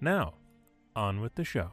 Now, on with the show.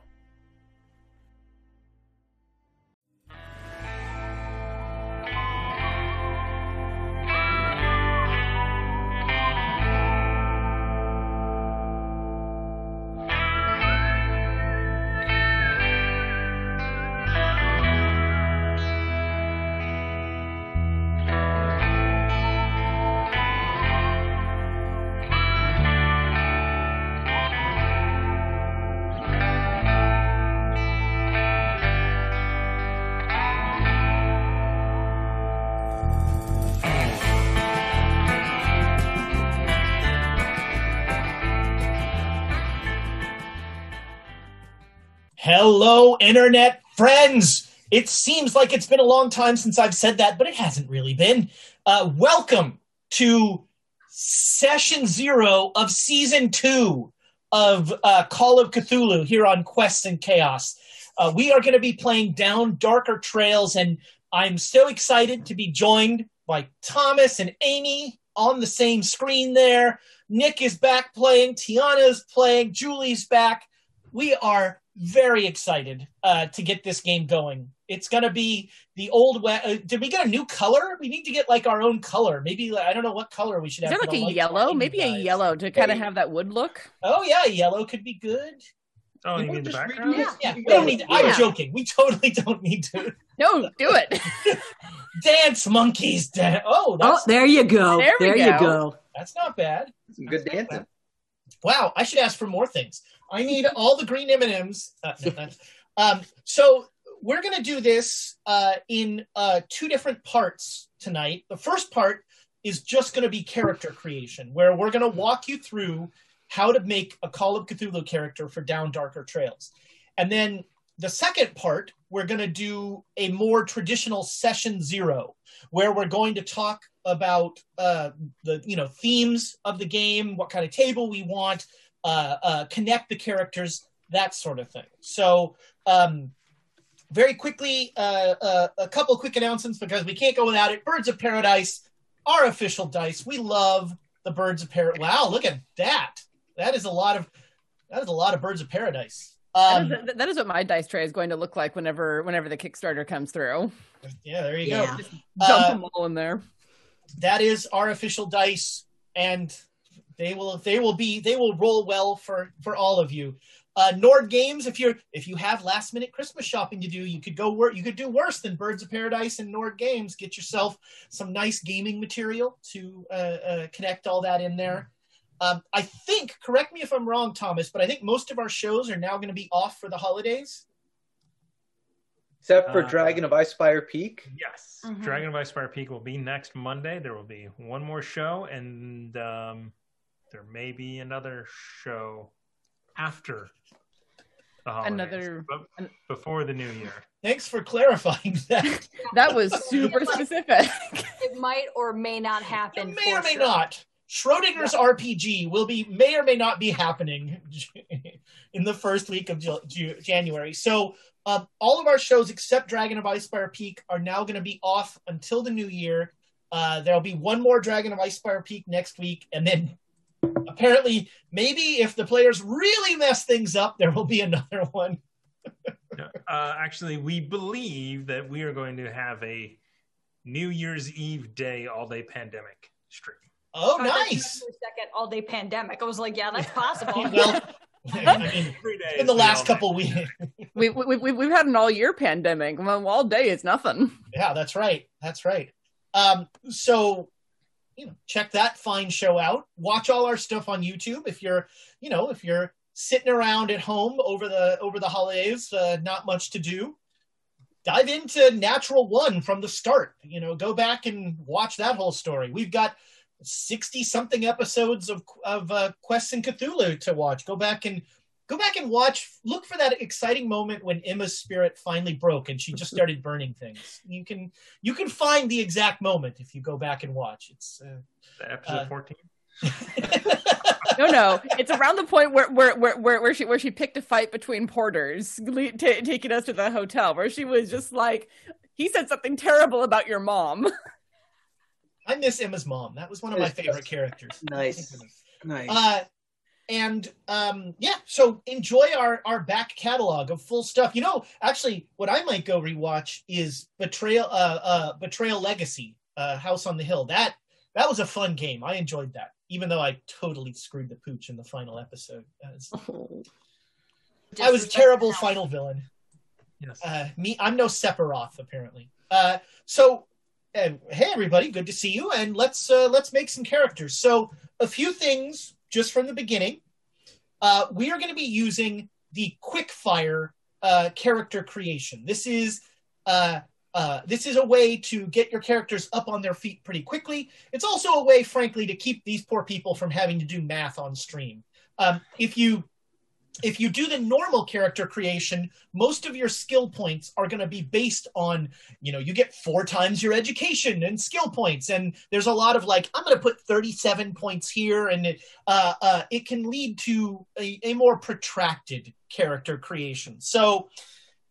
Hello, internet friends. It seems like it's been a long time since I've said that, but it hasn't really been. Uh, welcome to session zero of season two of uh, Call of Cthulhu here on Quests and Chaos. Uh, we are going to be playing Down Darker Trails, and I'm so excited to be joined by Thomas and Amy on the same screen there. Nick is back playing, Tiana's playing, Julie's back. We are very excited uh, to get this game going. It's gonna be the old. We- uh, did we get a new color? We need to get like our own color. Maybe like, I don't know what color we should Is have. that for like a yellow? Maybe a yellow to kind of have that wood look. Oh yeah, yellow could be good. Oh, You you mean the just redo background? this? Yeah, we don't need. To, I'm joking. We totally don't need to No, do it. dance, monkeys. Dan- oh, Oh, there you go. There we you go. go. that's not bad. Some good dancing. Wow, I should ask for more things. I need all the green M and M's. So we're going to do this uh, in uh, two different parts tonight. The first part is just going to be character creation, where we're going to walk you through how to make a Call of Cthulhu character for Down Darker Trails, and then the second part we're going to do a more traditional session zero, where we're going to talk about uh, the you know themes of the game, what kind of table we want, uh, uh, connect the characters, that sort of thing. So, um, very quickly, uh, uh, a couple quick announcements because we can't go without it. Birds of Paradise, our official dice. We love the Birds of Paradise. Wow, look at that! That is a lot of that is a lot of Birds of Paradise. Um, is, that is what my dice tray is going to look like whenever whenever the Kickstarter comes through. yeah, there you Yeah. go. Dump Uh, them all in there. that is our official dice and they will they will be they will roll well for for all of you uh nord games if you're if you have last minute christmas shopping to do you could go wor- you could do worse than birds of paradise and nord games get yourself some nice gaming material to uh, uh connect all that in there um i think correct me if i'm wrong thomas but i think most of our shows are now going to be off for the holidays Except for Uh, Dragon of Icespire Peak. Yes. Mhm. Dragon of Icespire Peak will be next Monday. There will be one more show, and um, there may be another show after the holidays, Another- an- before the new year. thanks for clarifying that That was super specific. it might or may not happen. It may or may sure. not. Schrodinger's RPG will be may or may not be happening in the first week of Ju- Ju- January. So um, all of our shows except Dragon of Icespire Peak are now going to be off until the new year. Uh, there'll be one more Dragon of Icespire Peak next week, and then apparently, maybe if the players really mess things up, there will be another one. No, uh, actually, we believe that we are going to have a New Year's Eve day all day pandemic stream. Oh, Oh, nice. Second all day pandemic. I was like, yeah, that's possible. well, I mean, days. in the last couple weeks. we, we, we, we've had an all year pandemic. Well, all day is nothing. Yeah, that's right. That's right. Um, so, you know, check that fine show out. Watch all our stuff on YouTube if you're, you know, if you're sitting around at home over the over the holidays, uh, not much to do. Dive into Natural One from the start. You know, go back and watch that whole story. We've got sixty something episodes of of uh, Quests and Cthulhu to watch. Go back and go back and watch. Look for that exciting moment when Emma's spirit finally broke and she just started burning things. You can you can find the exact moment if you go back and watch. It's uh, Episode Uh, 14. No, no, it's around the point where where where where, where she where she picked a fight between porters, le- ta taking us to the hotel, where she was just like, he said something terrible about your mom. I miss Emma's mom. That was one of my favorite characters. Nice. Nice. Uh, and um, yeah, so enjoy our our back catalog of full stuff. You know, actually, what I might go rewatch is Betrayal, uh, uh, Betrayal Legacy, uh, House on the Hill. That that was a fun game. I enjoyed that, even though I totally screwed the pooch in the final episode. Uh, it's- I was a terrible final villain. Yes. Uh, me, I'm no Sephiroth apparently. Uh, so, uh, hey everybody, good to see you, and let's uh, let's make some characters. So, a few things just from the beginning. Uh, we are going to be using the quickfire uh, character creation. This is uh, uh, this is a way to get your characters up on their feet pretty quickly. It's also a way, frankly, to keep these poor people from having to do math on stream. Um, if you if you do the normal character creation, most of your skill points are going to be based on, you know, you get four times your education and skill points. And there's a lot of like, I'm going to put 37 points here. And it, uh, uh, it can lead to a, a more protracted character creation. So,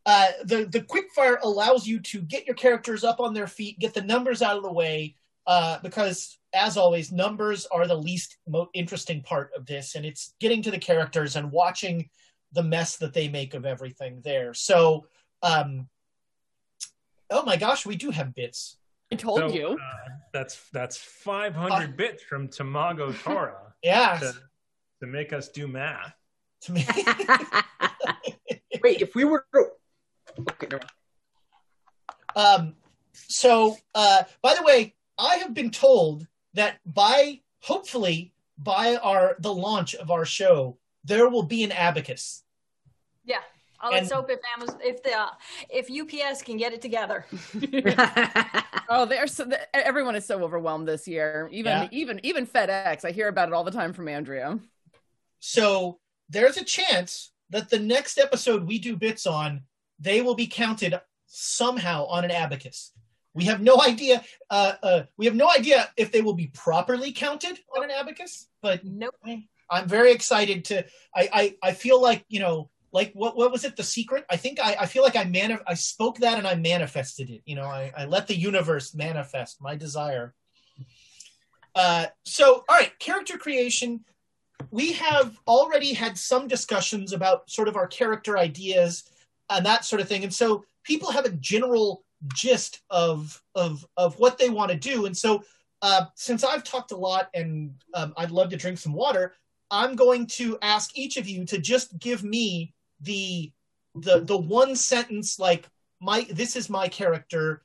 uh, the, the quickfire allows you to get your characters up on their feet, get the numbers out of the way, uh, because as always, numbers are the least mo- interesting part of this, and it's getting to the characters and watching the mess that they make of everything there. So, um, oh my gosh, we do have bits. I told So, you. uh, that's that's 500 bits from Tamago Tora Yeah, to, to make us do math. Wait, if we were to... Okay, never. Um, so, uh, by the way, I have been told that by hopefully by our the launch of our show, there will be an abacus. Yeah. Oh, let's And- hope if Amazon, if the if UPS can get it together. Oh, they're so th- everyone is so overwhelmed this year. Even Yeah. even even FedEx. I hear about it all the time from Andrea. So there's a chance that the next episode we do bits on, they will be counted somehow on an abacus. We have no idea. Uh, uh, we have no idea if they will be properly counted on an abacus, but Nope. I'm very excited to. I, I, I feel like you know, like what what was it? The secret. I think I, I feel like I man I spoke that and I manifested it. You know, I, I let the universe manifest my desire. Uh, so all right, character creation. We have already had some discussions about sort of our character ideas and that sort of thing, and so people have a general gist of of of what they want to do, and so. Uh, since I've talked a lot and um, I'd love to drink some water, I'm going to ask each of you to just give me the the the one sentence like my this is my character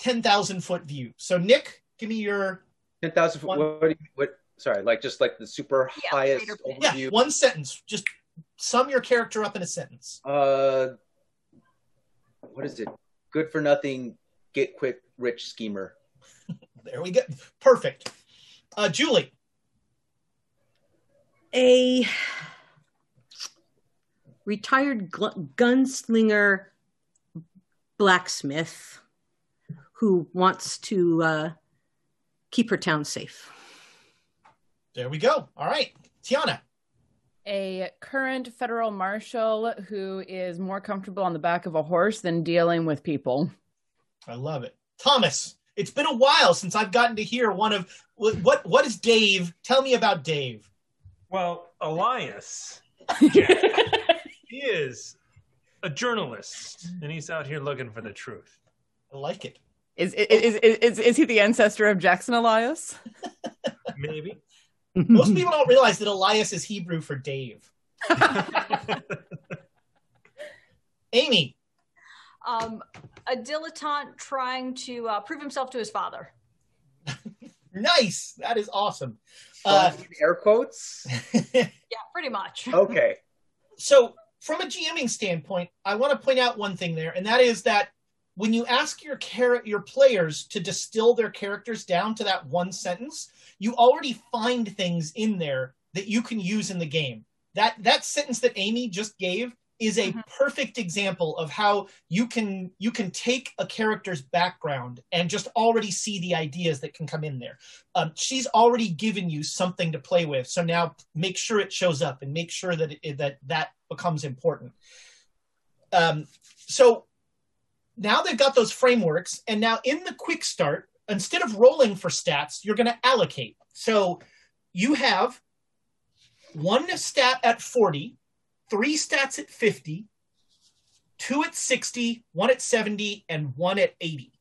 10,000 foot view. So Nick, give me your 10,000 foot. One- What, do you- what? Sorry, like just like the super Yeah, highest straight up. yeah, one sentence. Just sum your character up in a sentence. Uh, what is it? Good for nothing, get quick rich schemer. There we go. Perfect. Uh Julie, a retired gl- gunslinger blacksmith who wants to uh, keep her town safe. there we go. All right. Tiana. A current federal marshal who is more comfortable on the back of a horse than dealing with people. I love it. Thomas, it's been a while since I've gotten to hear one of what what, what is Dave? Tell me about Dave. Well, Elias, Jack, he is a journalist, and he's out here looking for the truth. I like it. Is is, is is is he the ancestor of Jackson Elias? Maybe. Most people don't realize that Elias is Hebrew for Dave. Amy, Um, a dilettante trying to uh, prove himself to his father. nice. That is awesome. Uh, air quotes. Yeah, pretty much. Okay. so, from a GMing standpoint, I want to point out one thing there, and that is that when you ask your char- your players to distill their characters down to that one sentence, you already find things in there that you can use in the game. that that sentence that Amy just gave is a Mhm. perfect example of how you can you can take a character's background and just already see the ideas that can come in there. Um, she's already given you something to play with, so now make sure it shows up and make sure that it, that that becomes important. Um, so now they've got those frameworks, and now in the quick start, instead of rolling for stats, you're going to allocate. So you have one stat at 40, three stats at 50, two at 60, one at 70, and one at 80.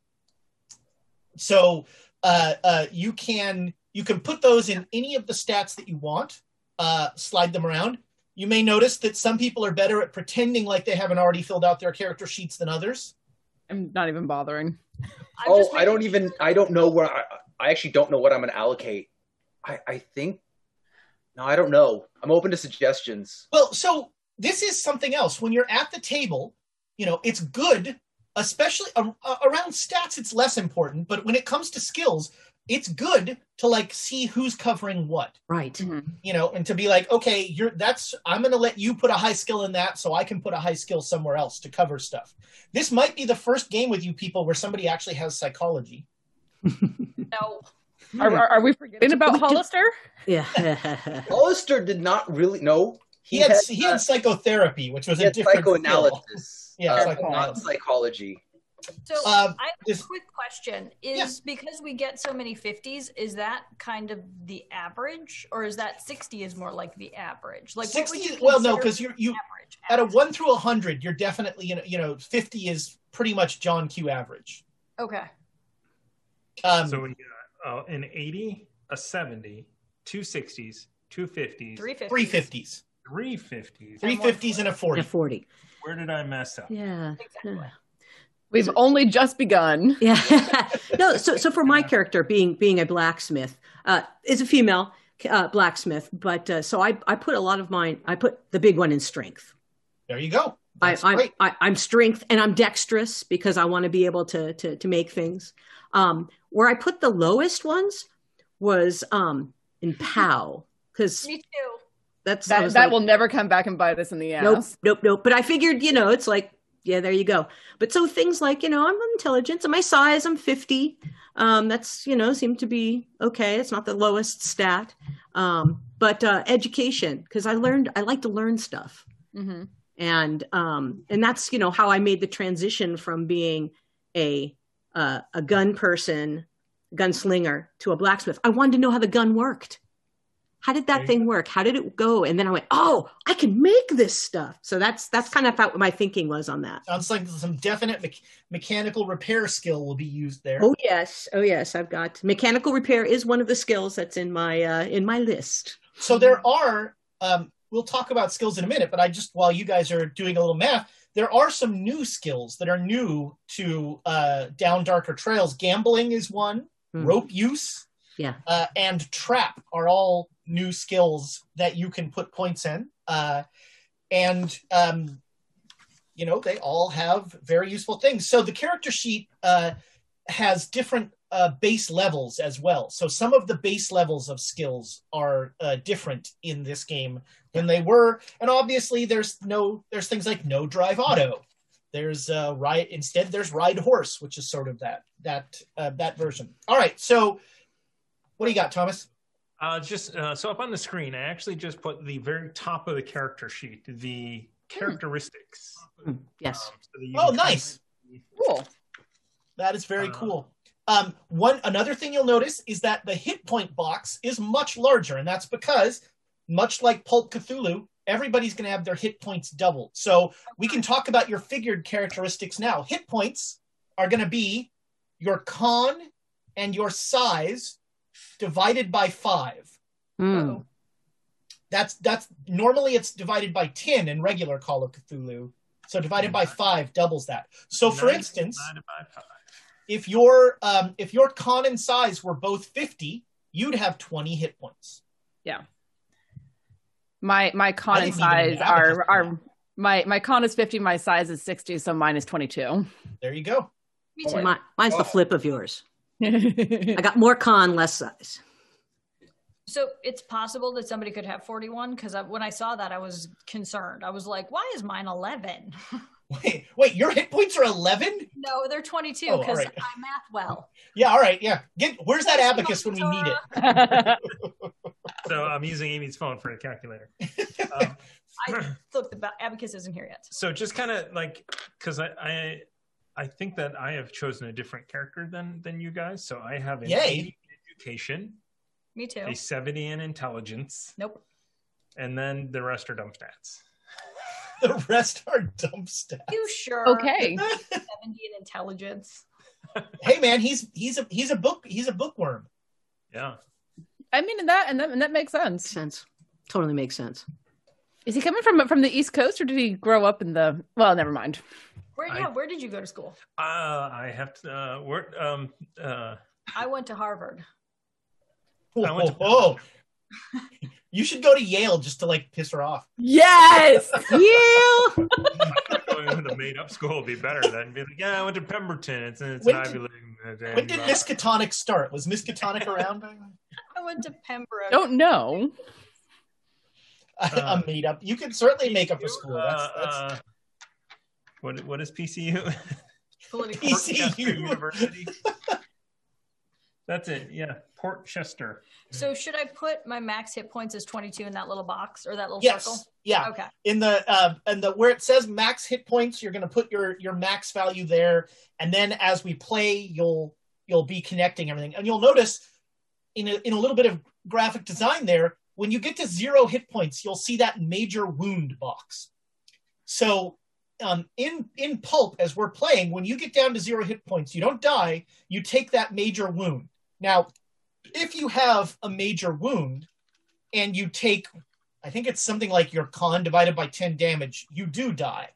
So uh, uh, you can you can put those in any of the stats that you want, uh, slide them around. You may notice that some people are better at pretending like they haven't already filled out their character sheets than others. I'm not even bothering. I'm oh, I don't even. I don't know where. I, I actually don't know what I'm going to allocate. I, I think. No, I don't know. I'm open to suggestions. Well, so this is something else. When you're at the table, you know, it's good, especially uh, uh, around stats, it's less important. But when it comes to skills, it's good to like see who's covering what, Right. you know, and to be like, okay, you're that's I'm going to let you put a high skill in that so I can put a high skill somewhere else to cover stuff. This might be the first game with you people where somebody actually has psychology. No. Are, are, are we forgetting about Hollister? Yeah. Hollister did not really know. He, had, had, he had uh, psychotherapy, which was he a had different skill. psychoanalysis. Yeah, uh, psychoanalysis. not psychology. So Um, I have this- a quick question: Yeah. Is because we get so many fifties, is that kind of the average, or is that sixty is more like the average? Like 60 well no because you're you average? at a one through a hundred, you're definitely you know, you know, fifty is pretty much John Q average. Okay. Um, so we got uh, an 80, a 70, two 60s, two 50s, Three fifty. three fifties, three 50s. three fifties, and a Yeah, forty. 40. Where did I mess up? Yeah. Exactly. We've only just begun. Yeah. no, so so for my character being being a blacksmith, uh, is a female uh, blacksmith, but uh, so I I put a lot of mine. I put the big one in strength. There you go. I, That's I'm great. I, I'm strength and I'm dexterous because I want to be able to to to make things. Um, where I put the lowest ones was um in POW because Me too. that's That, that like, will never come back and bite us in the ass. Nope, nope, nope. But I figured, you know, it's like, yeah, there you go. But so things like, you know, I'm intelligence and my size, I'm 50. Um, that's, you know, seemed to be okay. It's not the lowest stat. Um, but uh, education, because I learned, I like to learn stuff. hmm And um, and that's, you know, how I made the transition from being a uh, a gun person, gunslinger to a blacksmith. I wanted to know how the gun worked. How did that thing work? How did it go? And then I went, oh, I can make this stuff. So that's that's kind of how my thinking was on that. Sounds like some definite me- mechanical repair skill will be used there. Oh yes, oh yes, I've got mechanical repair is one of the skills that's in my uh, in my list. So there are, um, we'll talk about skills in a minute, but I just, while you guys are doing a little math, there are some new skills that are new to uh, Down Darker Trails. Gambling is one, Hmm. rope use, Yeah. uh, and trap are all new skills that you can put points in. Uh, and, um, you know, they all have very useful things. So the character sheet uh, has different uh, base levels as well. So some of the base levels of skills are uh, different in this game than they were, and obviously there's no there's things like no drive auto. There's uh, ride instead there's ride horse, which is sort of that that uh, that version. All right, so what do you got, Thomas? Uh, just uh, so up on the screen, I actually just put the very top of the character sheet, the characteristics. Hmm, Yes. Um, so Oh, can kind of nice. Cool. That is very Uh, cool. Um, one another thing you'll notice is that the hit point box is much larger, and that's because, much like Pulp Cthulhu, everybody's going to have their hit points doubled. So we can talk about your figured characteristics now. Hit points are going to be your con and your size divided by five. Hmm. That's that's normally it's divided by ten in regular Call of Cthulhu. So divided by five doubles that. So for instance, divided by five. if your um, if your con and size were both 50 you'd have 20 hit points Yeah. My my con and size are are my my con is fifty. My size is sixty, so mine is twenty two. there you go Me too. My, mine's the Oh. flip of yours. I got more con, less size. So it's possible that somebody could have 41 because when I saw that, I was concerned. I was like, why is mine 11? Wait, wait, your hit points are 11? no, they're 22 Oh, because right. I math well. Yeah, all right, yeah. Get where's that abacus when we need it? So I'm using Amy's phone for a calculator. Um, I look, the abacus isn't here yet. so just kind of like because I, I I think that I have chosen a different character than than you guys. So I have an Yay. 80 in education, Me too. a 70 in intelligence, Nope. and then the rest are dump stats. The rest are dump stats. You sure? okay. 70 in intelligence. Hey man, he's he's a he's a book he's a bookworm. Yeah. I mean, and that and that and that makes Makes sense. sense. Totally makes sense. Is he coming from from the East Coast, or did he grow up in the? Well, never mind. Where, I- yeah, where did you go to school? Uh, I have to. Uh, where, um, uh, I went to Harvard. I went to- Oh, you should go to Yale just to like piss her off. Yes. Yeah. going with a made up school would be better than be like, yeah, I went to Pemberton. It's, it's When an did- Ivy League. When did Miskatonic start? Was Miskatonic around? I went to Pembroke. Don't know. a made up. You can certainly make up a school. That's, Uh, that's uh, what what is PCU? Political. PCU. University. That's it. Yeah, Portchester. So should I put my max hit points as 22 in that little box or that little yes, circle? yeah. Okay. In the uh, and the where it says max hit points, you're going to put your your max value there, and then as we play, you'll you'll be connecting everything, and you'll notice in a in a little bit of graphic design there, when you get to zero hit points, you'll see that major wound box. So um, in in pulp, as we're playing, when you get down to zero hit points, you don't die. You take that major wound. Now, if you have a major wound and you take, I think it's something like your con divided by ten damage, you do die.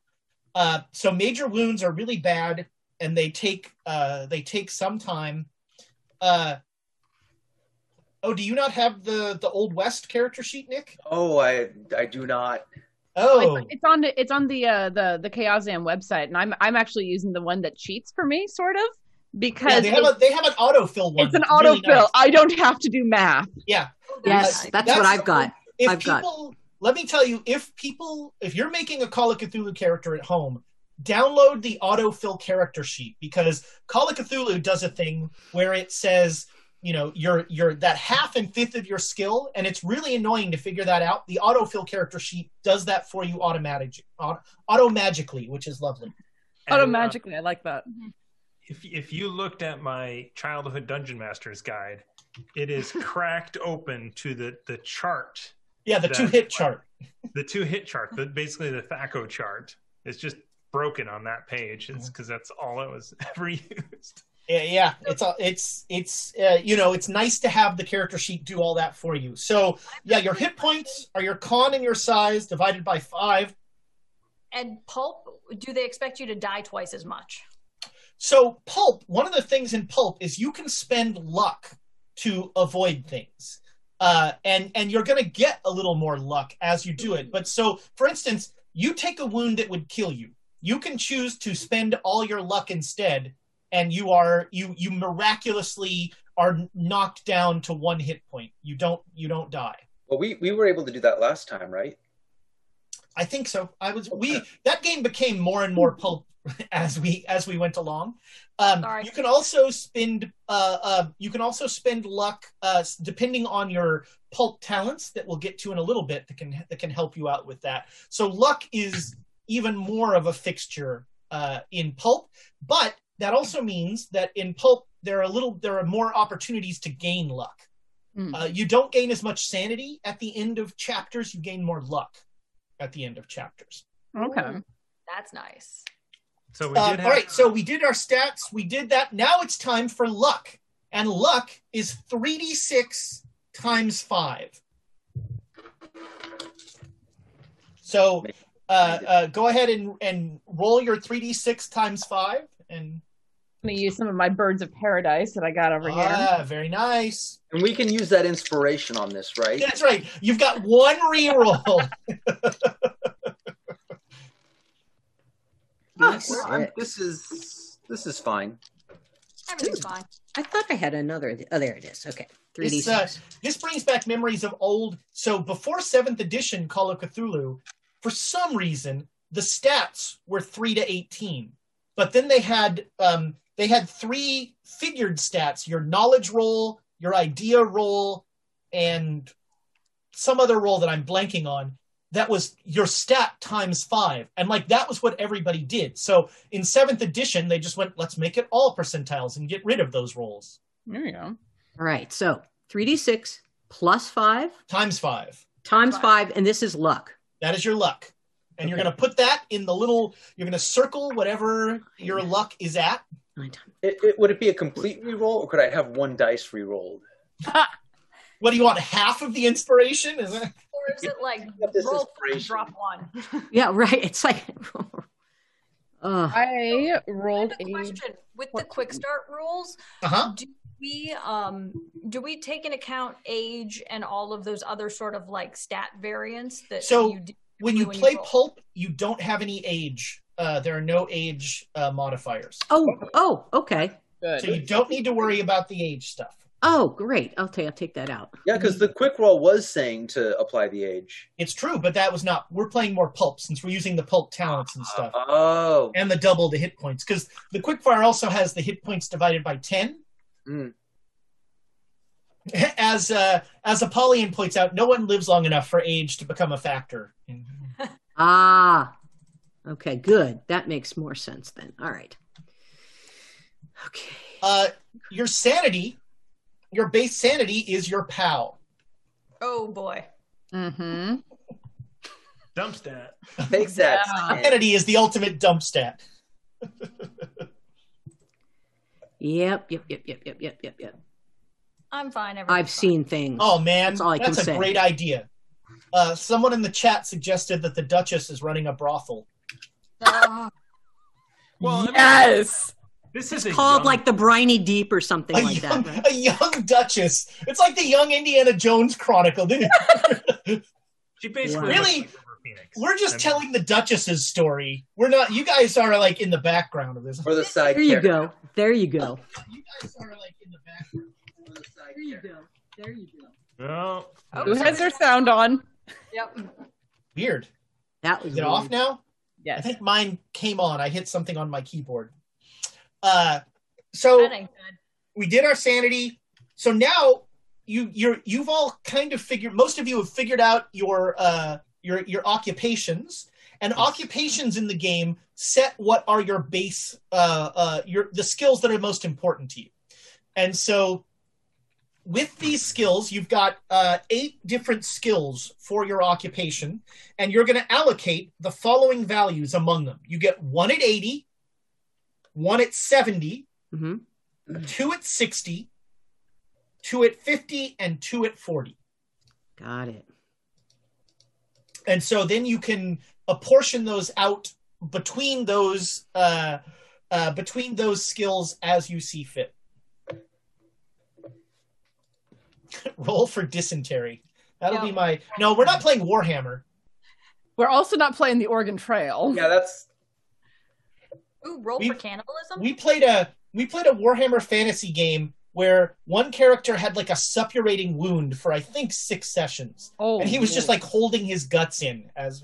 Uh, so major wounds are really bad, and they take uh, they take some time. Uh, oh, do you not have the the old west character sheet, Nick? Oh, I I do not. Oh, It's, it's on the it's on the uh, the the Chaosium website, and I'm I'm actually using the one that cheats for me, sort of, yeah, because they have a they have an autofill one. it's an that's really autofill. nice. I don't have to do math. Yeah, Yes, Nice. that's, That's what I've got. if I've got- people let me tell you if people if you're making a call of cthulhu character at home download the autofill character sheet because call of cthulhu does a thing where it says you know your your that half and fifth of your skill and it's really annoying to figure that out the autofill character sheet does that for you automatic auto, auto magically which is lovely Auto And, uh, magically, I like that. if if you looked at my childhood dungeon masters guide, it is cracked open to the the chart, yeah the That- to hit chart the to hit chart, the basically the THAC0 chart. It's just broken on that page. It's because that's all it was ever used. Yeah, yeah, it's a, it's it's uh, you know it's nice to have the character sheet do all that for you. So yeah, your hit points are your con and your size divided by five. And pulp, do they expect you to die twice as much? So pulp, one of the things in pulp is you can spend luck to avoid things, uh, and and you're going to get a little more luck as you do it. But so, for instance, you take a wound that would kill you. You can choose to spend all your luck instead, and you are you you miraculously are knocked down to one hit point. You don't you don't die. Well, we we were able to do that last time, right? I think so. I was we that game became more and more pulp as we as we went along. Um, you can also spend uh, uh, you can also spend luck uh, depending on your pulp talents that we'll get to in a little bit that can that can help you out with that. So luck is even more of a fixture uh, in pulp, but that also means that in pulp there are a little there are more opportunities to gain luck. Hmm. Uh, you don't gain as much sanity at the end of chapters. You gain more luck at the end of chapters. Okay. That's nice. So we Uh, did have, all right, so we did our stats. We did that. Now it's time for luck, and luck is three d six times five. So uh, uh, go ahead and and roll your three d six times five, and Let me use some of my birds of paradise that I got over here. ah, very nice. And we can use that inspiration on this, right? That's right. You've got one reroll. Yes. I'm- this is this is fine. Everything's fine. I thought I had another. Oh, there it is. Okay. Three D This, uh, this brings back memories of old. So before seventh edition Call of Cthulhu, for some reason the stats were three to eighteen, but then they had um, they had three figured stats: your knowledge roll, your idea roll, and some other roll that I'm blanking on. That was your stat times five, and like that was what everybody did. So in seventh edition, they just went, let's make it all percentiles and get rid of those rolls There you go. All right. So three D six plus five times five. times Five. five, and this is luck. That is your luck. And you're going to put that in the little, you're going to circle whatever your luck is at. It, it, would it be a complete reroll, or could I have one dice re-rolled? What do you want? Half of the inspiration? Is it? Or is it like this roll drop one? Yeah, right. It's like. uh, I rolled a. Question with the quick start rules, Uh huh. do we um do we take into account age and all of those other sort of like stat variants that So, you do When you play roll? pulp, you don't have any age. Uh, there are no age uh, modifiers. oh, oh, okay. Good. So you don't need to worry about the age stuff. Oh, great. I'll take. I'll take that out. Yeah, because the quick roll was saying to apply the age. It's true, but that was not. We're playing more pulp since we're using the pulp talents and stuff. Oh, and the double the hit points because the quickfire also has the hit points divided by 10 Mm. as uh, as Apollyon points out, no one lives long enough for age to become a factor. ah, okay, good. That makes more sense then. All right. Okay. Uh, your sanity, your base sanity is your POW. Oh boy. Mm-hmm. dump stat. Big stat. Sanity is the ultimate dump stat. yep, yep, yep, yep, yep, yep, yep, yep. I'm fine. I've everything's seen things. oh man That's all I can that's a say. great idea uh someone in the chat suggested that the duchess is running a brothel fine. Well, yes. this is called young- like the briny deep or something like young, that. Right? a young duchess it's like the young indiana jones chronicle She basically Wow. Really? like We're just I mean, telling the Duchess's story. We're not. You guys are like in the background of this. For the side There you go. There you go. You guys are like in the background. For the side There you go. There you go. Oh, Oh, Who has their sound on? Yep. Weird. That was Is it off now? now? I think mine came on. I hit something on my keyboard. Uh, so That ain't good. we did our sanity. So now you you're you've all kind of figured. Most of you have figured out your uh your your occupations. And occupations in the game set what are your base uh uh your the skills that are most important to you. And so with these skills, you've got uh, eight different skills for your occupation, and you're going to allocate the following values among them. You get one at 80, one at 70, Mhm. two at 60, two at 50, and two at 40. Got it. And so then you can apportion those out between those uh, uh, between those skills as you see fit. Roll for dysentery. That'll be my. No, we're not playing Warhammer. We're also not playing the Oregon Trail. Yeah, that's Ooh, roll We- for cannibalism. We played a we played a Warhammer fantasy game where one character had like a suppurating wound for I think six sessions, Oh, and he was just like holding his guts in as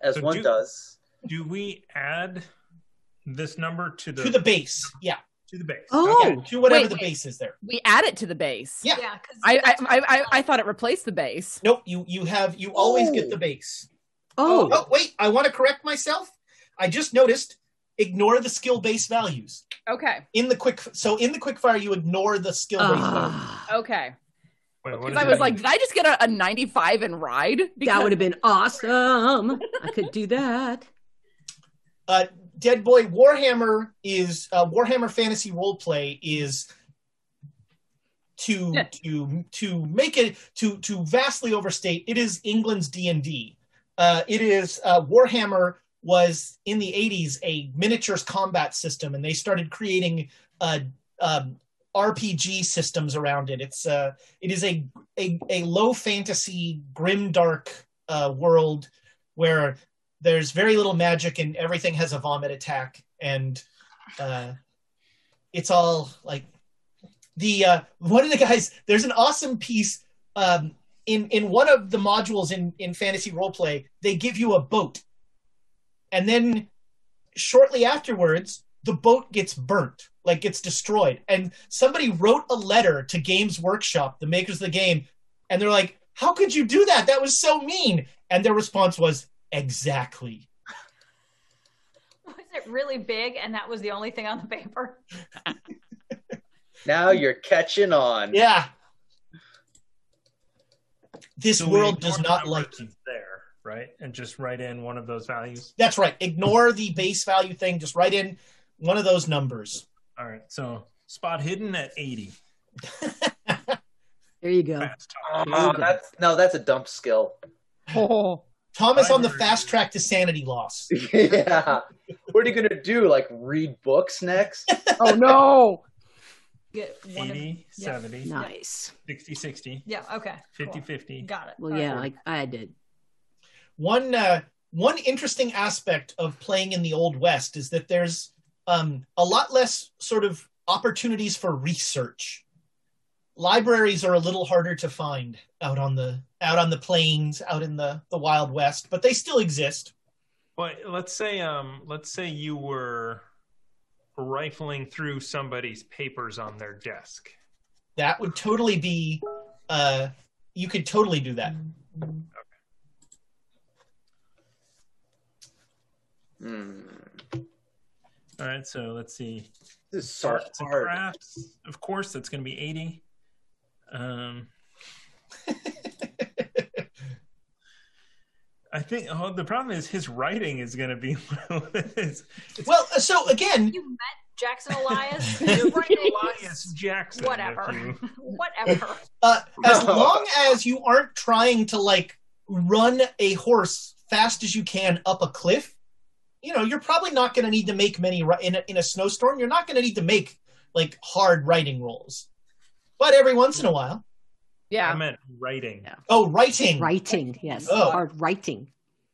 as So one do- does. do we add this number to the to the base. Yeah, to the base? Oh, yeah, to whatever Wait, the wait. base is there. we add it to the base. Yeah. yeah, because I I, I I I thought it replaced the base. Nope, you you have you always Oh. get the base. Oh, Oh wait, I want to correct myself. I just noticed. Ignore the skill base values Okay. in the quick. So in the quickfire, you ignore the skill base values. Ah, Okay. Wait, Because I that was like, mean? did I just get a, a 95 and ride? that would have been awesome. I could do that. uh, Dead Boy Warhammer is uh, Warhammer Fantasy Roleplay is to Yeah. to to make it to to vastly overstate. It is England's D and D. Uh, It is uh, Warhammer was in the '80s a miniatures combat system, and they started creating uh, um, RPG systems around it. It's uh, it is a a, a low fantasy, grim, dark uh, world where there's very little magic and everything has a vomit attack and uh, it's all like the uh, one of the guys. There's an awesome piece um, in in one of the modules in in fantasy roleplay. They give you a boat, and then shortly afterwards, the boat gets burnt, like gets destroyed. And somebody wrote a letter to Games Workshop, the makers of the game, and they're like, "How could you do that? That was so mean." And their response was, "Exactly." Was it really big and that was the only thing on the paper? Now you're catching on. Yeah. This So world does not like you. there, right? And just write in one of those values. That's right. Ignore the base value thing. Just write in one of those numbers. All right. So spot hidden at 80. There you go. Fast Ah, that's no, that's a dump skill. Oh, Thomas on the fast track to sanity loss. yeah. What are you gonna do? Like read books next? oh no! Get one of- 80, yeah. 70, Nice. 60, 60, yeah, okay. 50, cool. 50. Got it. Well, All yeah, right. like I did. One uh, one interesting aspect of playing in the Old West is that there's um, a lot less sort of opportunities for research. Libraries are a little harder to find out on the out on the plains, out in the, the Wild West, but they still exist. But let's say um let's say you were rifling through somebody's papers on their desk. That would totally be uh, you could totally do that. Okay. Hmm. All right, so let's see. This is so Arts and hard. crafts, of course, that's going to be 80. Um, I think oh, the problem is his writing is going to be it's, it's Well, uh, so again, You met Jackson Elias? Elias Elias. Jackson. Whatever. Whatever. uh, as long as you aren't trying to like run a horse fast as you can up a cliff, you know, you're probably not going to need to make many in a, in a snowstorm. You're not going to need to make like hard writing rolls, but every once in a while. Yeah. I Yeah, meant writing. Yeah. Oh, writing. Writing, yes. Oh. Hard writing.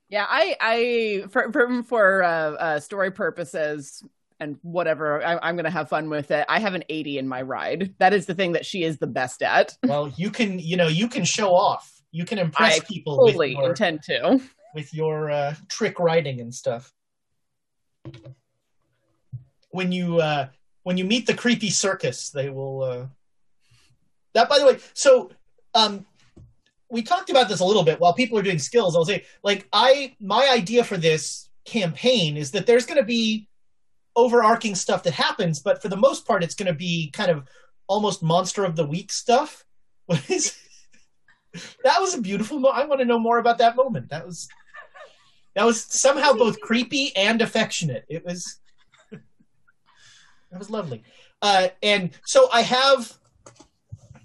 yeah. I, I for for, for uh, uh, story purposes and whatever, I, I'm going to have fun with it. I have an 80 in my ride. That is the thing that she is the best at. Well, you can, you know, you can show off. You can impress I people with Fully your, intend to. with your uh, trick writing and stuff. When you uh, when you meet the creepy circus, they will. Uh... That, by the way, so um, we talked about this a little bit while people are doing skills. I'll say, like, I my idea for this campaign is that there's going to be overarching stuff that happens, but for the most part, it's going to be kind of almost monster of the week stuff. That was a beautiful. Mo- I want to know more about that moment. That was that was somehow both creepy and affectionate. It was that was lovely. Uh, and so I have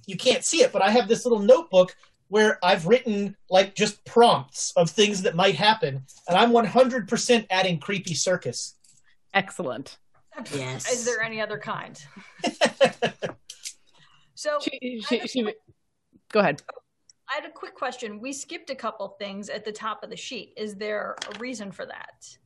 you can't see it, but I have this little notebook where I've written like just prompts of things that might happen, and I'm 100% adding creepy circus. Excellent. Yes. Is there any other kind? So She, she, she, go ahead. Oh, I had a quick question. We skipped a couple things at the top of the sheet. Is there a reason for that?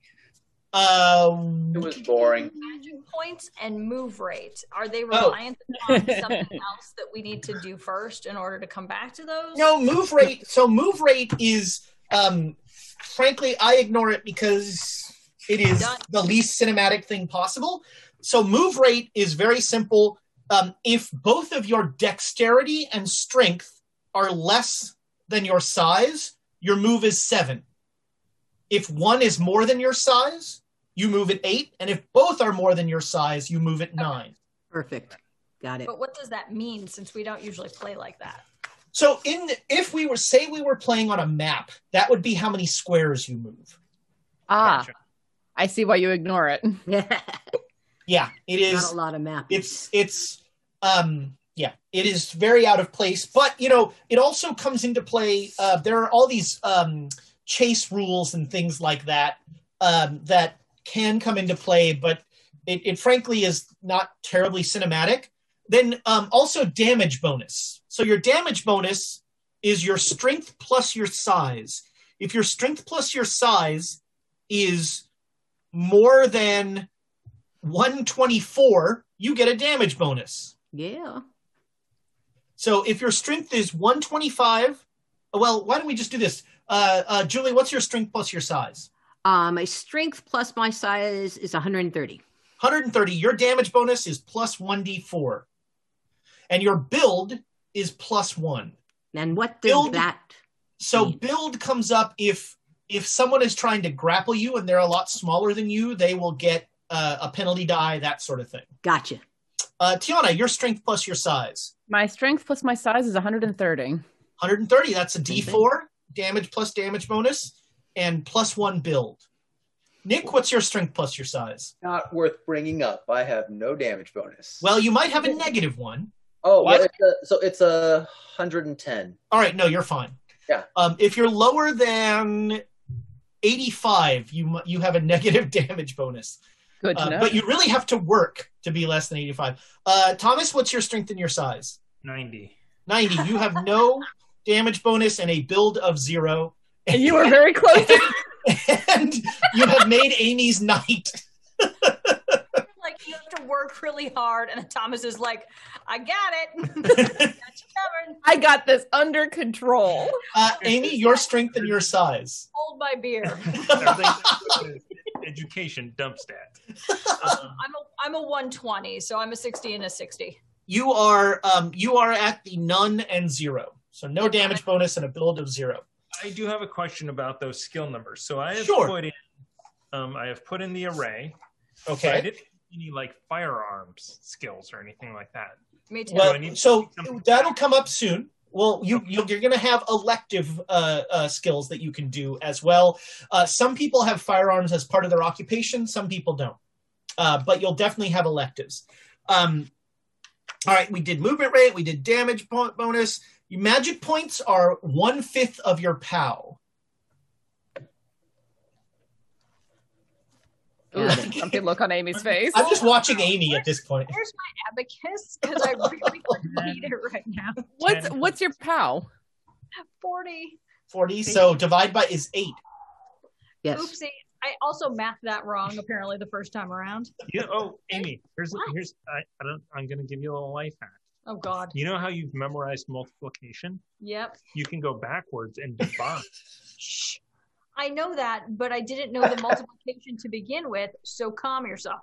Um, It was boring. Magic points and move rate. Are they Oh. reliant on something else that we need to do first in order to come back to those? No, move rate. So move rate is, um, frankly, I ignore it because it is Done. the least cinematic thing possible. So move rate is very simple. Um, if both of your dexterity and strength are less than your size, your move is seven. If one is more than your size, you move at eight, and if both are more than your size, you move at nine. Perfect. Got it. But what does that mean since we don't usually play like that? So in if we were say we were playing on a map, that would be how many squares you move. Ah, Gotcha. I see why you ignore it. Yeah, it is. Not a lot of mapping. It's it's um yeah, it is very out of place. But you know, it also comes into play. Uh, there are all these um, chase rules and things like that um, that can come into play, but it, it frankly is not terribly cinematic. Then um, also damage bonus. So your damage bonus is your strength plus your size. If your strength plus your size is more than 124, you get a damage bonus. yeah. So if your strength is 125, well, why don't we just do this? Uh, uh, Julie, what's your strength plus your size? Uh, my strength plus my size is 130. 130. Your damage bonus is plus 1d4. And your build is plus one. And what does Build- that? So Hmm. build comes up if if someone is trying to grapple you and they're a lot smaller than you, they will get uh, a penalty die, that sort of thing. Gotcha. Uh, Tiana, your strength plus your size. My strength plus my size is 130. 130. That's a D4 damage plus damage bonus and plus one build. Nick, what's your strength plus your size? Not worth bringing up. I have no damage bonus. Well, you might have a negative one. oh, what? well, it's a, so it's a hundred and ten. All right, no, you're fine. Yeah. Um, if you're lower than 85, you you have a negative damage bonus. Good to Uh, know. but you really have to work to be less than 85. Uh, Thomas, what's your strength and your size? 90. 90. You have no damage bonus and a build of zero. and you were very close. to- and you have made Amy's night. Like you have to work really hard, and Thomas is like, "I got it, got you covered. I got this under control. Uh, Amy, your strength and your size. Hold my beer." Education dump stat. Um, I'm a I'm a 120, so I'm a 60 and a 60. You are um, you are at the none and zero. So no damage bonus and a build of zero. I do have a question about those skill numbers. So I have Sure. put in, um, I have put in the array. But I Okay. didn't put any like firearms skills or anything like that. Me too. Well, need so that'll come up soon. Well, you, you you're going to have elective uh, uh, skills that you can do as well. Uh, some people have firearms as part of their occupation. Some people don't. Uh, but you'll definitely have electives. Um, all right, we did movement rate. We did damage bonus. Your magic points are one fifth of your POW. Ooh, something look on Amy's face. I'm just watching Amy at this point. Where's my abacus? Because I really need it right now. What's what's your POW? 40. 40. So divide by is eight. Yes. Oopsie. I also mathed that wrong apparently the first time around. You oh, Amy, here's What? here's I, I don't I'm gonna give you a little life hack. Oh God. You know how you've memorized multiplication? Yep. You can go backwards and divide. Shh. I know that, but I didn't know the multiplication to begin with. So calm yourself.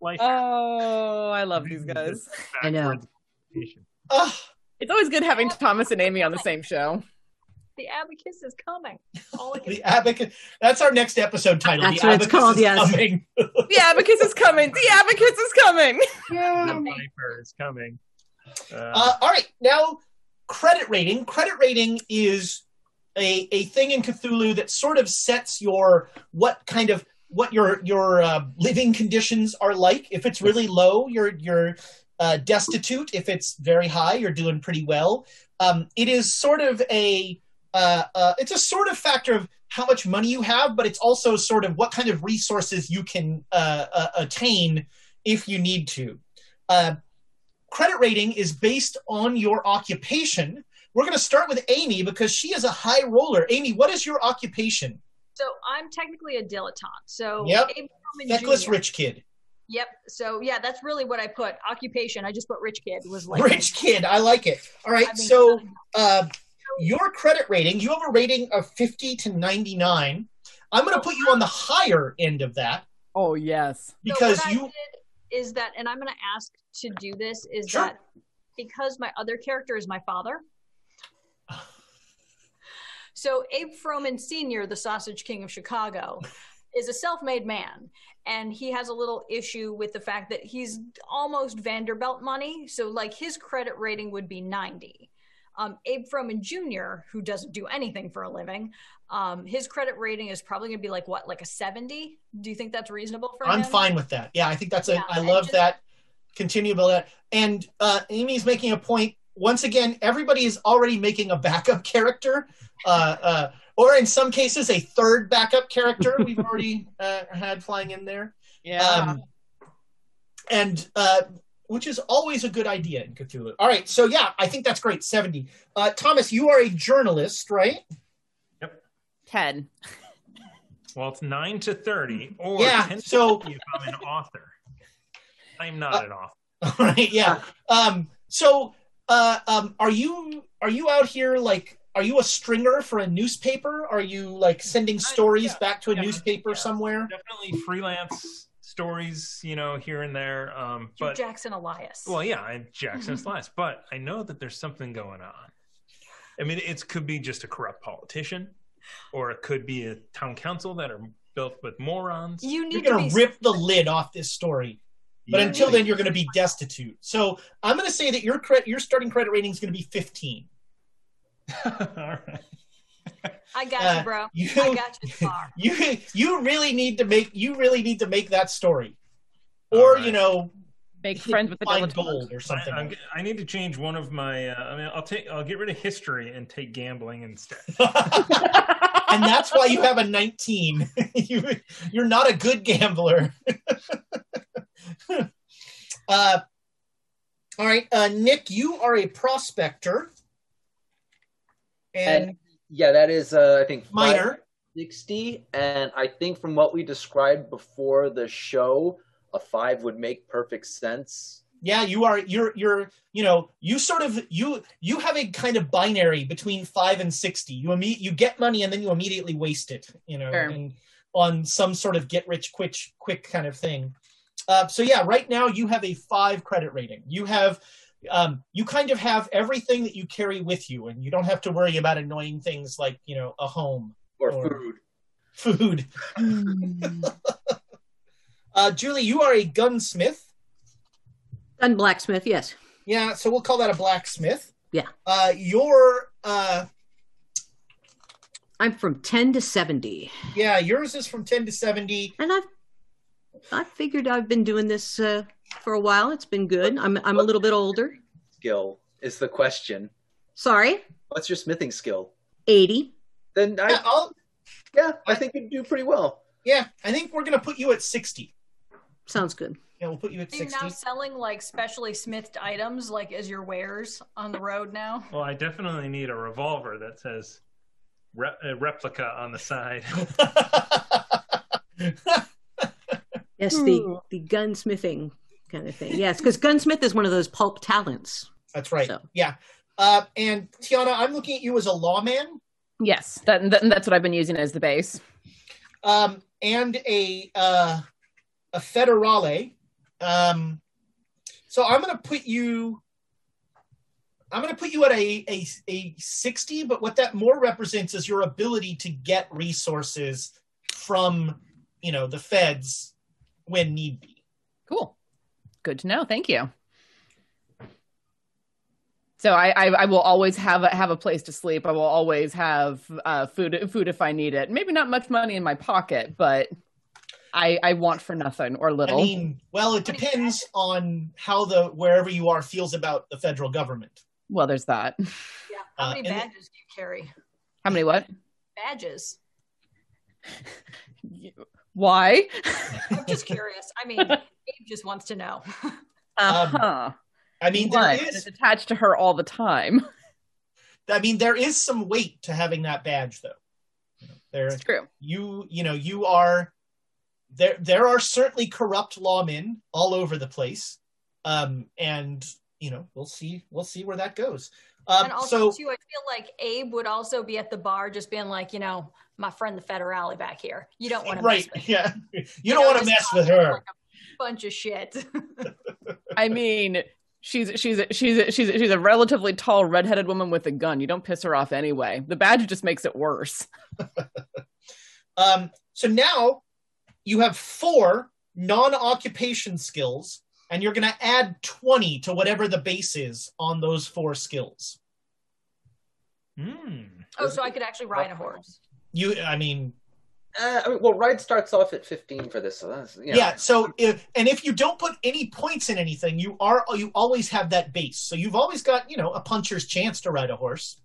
life hack. Oh, I love these guys. I know. Backwards multiplication. Ugh. It's always good having Thomas and Amy on the same show. The abacus is coming. All the abacus. That's our next episode title. That's the what it's abacus called, is yes. coming. The abacus is coming. The abacus is coming. The viper is coming. Uh, Uh, all right, now credit rating. Credit rating is a, a thing in Cthulhu that sort of sets your what kind of what your your uh, living conditions are like. If it's really low, you're you're uh, destitute. If it's very high, you're doing pretty well. Um, it is sort of a uh, it's a sort of factor of how much money you have, but it's also sort of what kind of resources you can attain if you need to. Uh, credit rating is based on your occupation. We're going to start with Amy because she is a high roller. Amy, what is your occupation? So I'm technically a dilettante. So Yep. Abe Coleman Feckless Jr. rich kid. Yep. So yeah, that's really what I put. Occupation. I just put rich kid. Was like Rich kid. I like it. All right. I've been So uh, your credit rating, you have a rating of 50 to 99. I'm going to put you on the higher end of that Oh yes. So because what I you. did is that, and I'm going to ask to do this is Sure. that because my other character is my father. So Abe Froman Sr., the Sausage King of Chicago, is a self-made man, and he has a little issue with the fact that he's almost Vanderbilt money. So like his credit rating would be 90. Um, Abe Froman Jr., who doesn't do anything for a living, um, his credit rating is probably going to be like what, like a 70? Do you think that's reasonable for I'm him? fine with that. Yeah, I think that's a. Yeah, I love just- that. Continue about that. And uh, Amy's making a point. Once again, everybody is already making a backup character, uh, uh, or in some cases, a third backup character. We've already uh, had flying in there. Um, and uh, which is always a good idea in Cthulhu. All right, so yeah, I think that's great. Seventy. Uh, Thomas, you are a journalist, right? Yep. Ten. well, it's nine to thirty, or Yeah, 10 to so- 50 if I'm an author. I'm not Uh, an author. All right, yeah. Um, so uh, um, are you are you out here like? Are you a stringer for a newspaper? Are you like sending stories yeah, back to a yeah, newspaper yeah. somewhere? Definitely freelance stories, you know, here and there. Um, You're but Jackson Elias. well, yeah, I'm Jackson's last, but I know that there's something going on. I mean, it could be just a corrupt politician, or it could be a town council that are built with morons. you You're need to gonna be rip the lid off this story. But Yeah. until then, you're going to be destitute. So I'm going to say that your credit, your starting credit rating is going to be 15. All right. I got uh, you, bro. You, I got you far. you, you really need to make, you really need to make that story, or All you know, Make friends with the find dilettante. gold or something. I, I'm, I need to change one of my. Uh, I mean, I'll take. I'll get rid of history and take gambling instead. and that's why you have a 19. you, you're not a good gambler. uh, all right, uh, Nick, you are a prospector. And And yeah, that is uh, I think miner. 60 and I think from what we described before the show, a 5 would make perfect sense. Yeah, you are. You're. You're. You know. You sort of. You. You have a kind of binary between five and sixty. You imme- You get money and then you immediately waste it. You know, Sure. and on some sort of get rich quick quick kind of thing. Uh, so yeah, right now you have a five credit rating. You have. Um, you kind of have everything that you carry with you, and you don't have to worry about annoying things like you know a home, Or Or- food. food. Uh, Julie, you are a gunsmith. Gun blacksmith, yes. Yeah, so we'll call that a blacksmith. Yeah. Uh, your uh, I'm from 10 to 70. yeah, yours is from ten to seventy. And I've I figured I've been doing this uh, for a while. It's been good. I'm I'm a little bit older. Skill is the question. Sorry. What's your smithing skill? 80. Then Yeah, I I'll, yeah, I think you'd do pretty well. yeah, I think we're gonna put you at sixty. Sounds good. Yeah, we'll put you at Are you sixty. now selling like specially smithed items, like as your wares on the road now? Well, I definitely need a revolver that says re- uh, replica on the side. Yes, the the gunsmithing kind of thing. Yes, because gunsmith is one of those pulp talents. That's right. So. Yeah. Uh, and Tiana, I'm looking at you as a lawman Yes, that, that that's what I've been using as the base. um, and a uh, a federale. Um, so I'm going to put you. I'm going to put you at a, a a 60, but what that more represents is your ability to get resources from, you know, the feds when need be. Cool. Good to know. Thank you. So I, I, I will always have a, have a place to sleep. I will always have uh, food food if I need it. Maybe not much money in my pocket, but I I want for nothing or I little. mean, well, it depends on how the wherever you are feels about the federal government. well, there's that. Yeah. How Uh, many and- badges do you carry? How many what? Badges. Why? I'm just curious. I mean, Abe just wants to know. Uh huh. I mean, there One, is it's attached to her all the time. I mean, there is some weight to having that badge, though. You know, There, It's true. you, you know, you are there. There are certainly corrupt lawmen all over the place, um, and you know, we'll see. We'll see where that goes. Um, and also, so, too, I feel like Abe would also be at the bar, just being like, you know, my friend the Federale back here. You don't want to right, mess with. yeah, you don't want to mess with her. Like a bunch of shit. I mean, she's she's she's she's she's a relatively tall redheaded woman with a gun. You don't piss her off anyway. The badge just makes it worse. Um, so now you have four non-occupation skills, and you're going to add twenty to whatever the base is on those four skills. Hmm. oh, so I could actually ride a horse. You, I mean, Uh, I mean, well, ride starts off at 15 for this, so that's you know. yeah. So, if, and if you don't put any points in anything, you are you always have that base. So you've always got you know a puncher's chance to ride a horse.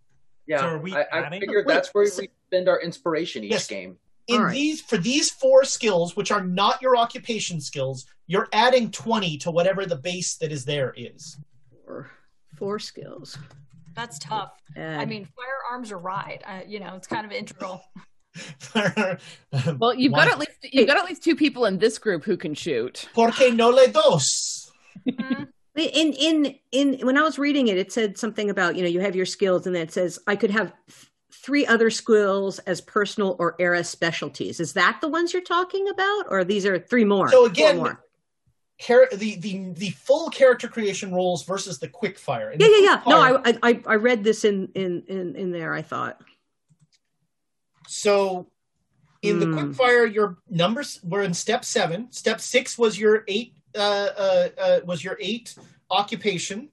Yeah, So are we I, I figured that's where we spend our inspiration each Yes. game. In All right. these for these four skills, which are not your occupation skills, you're adding twenty to whatever the base that is there is. Four, four skills. That's tough. I mean, firearms or ride. Uh, you know, it's kind of integral. Well, you've Why- got at least you've got at least two people in this group who can shoot. Porque no le dos? Mhm. In in in when I was reading it, it said something about you know you have your skills, and then it says I could have th- three other skills as personal or era specialties. Is that the ones you're talking about, or these are three more? So again, more? Char- the, the the full character creation rules versus the quick fire. Yeah, yeah, yeah. No, I, I I read this in in in in there. I thought. So in the Hmm. quick fire, your numbers were in step seven. Step six was your eight uh, uh, uh, was your eight occupation.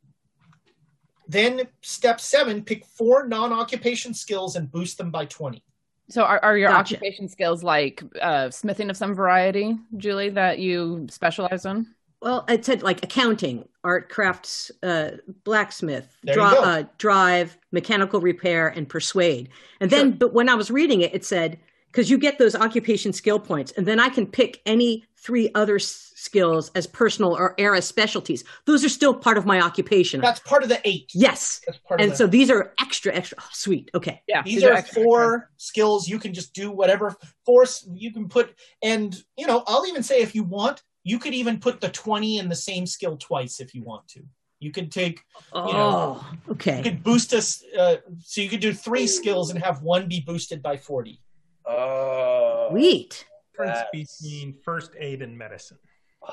Then step seven, pick four non-occupation skills and boost them by twenty. So are, are your Gotcha. occupation skills like uh, smithing of some variety, Julie, that you specialize in? Well, it said like accounting, art, crafts, uh, blacksmith, There dri- you go. uh, drive, mechanical repair, and persuade. And then, but when I was reading it, it said because you get those occupation skill points, and then I can pick any three other s- skills as personal or era specialties. Those are still part of my occupation. That's part of the eight. yes, That's part and the, so these are extra, extra. Oh, sweet. Okay. Yeah, these are four skills you can just do whatever force you can put and you know i'll even say if you want you could even put the 20 in the same skill twice if you want to you could take Oh, know, you okay. You could boost us uh, so you could do three skills and have one be boosted by 40 Oh, Sweet. Difference between first aid and medicine. oh,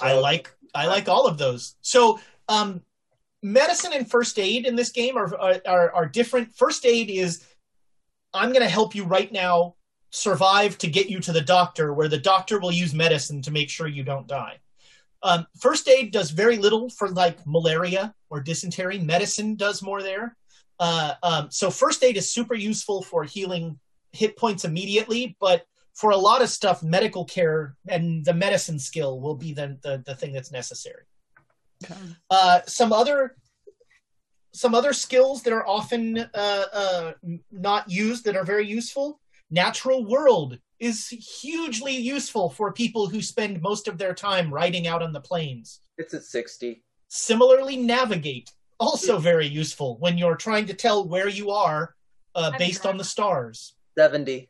i like i like all of those. So um medicine and first aid in this game are are, are, are different. First aid is i'm going to help you right now survive to get you to the doctor where the doctor will use medicine to make sure you don't die. Um, first aid does very little for like malaria or dysentery. Medicine does more there. Uh, um, so first aid is super useful for healing hit points immediately but for a lot of stuff medical care and the medicine skill will be the, the, the thing that's necessary uh, some other some other skills that are often uh, uh, not used that are very useful. Natural world is hugely useful for people who spend most of their time riding out on the plains. It's at 60. Similarly, navigate also very useful when you're trying to tell where you are uh, based on the stars. 70.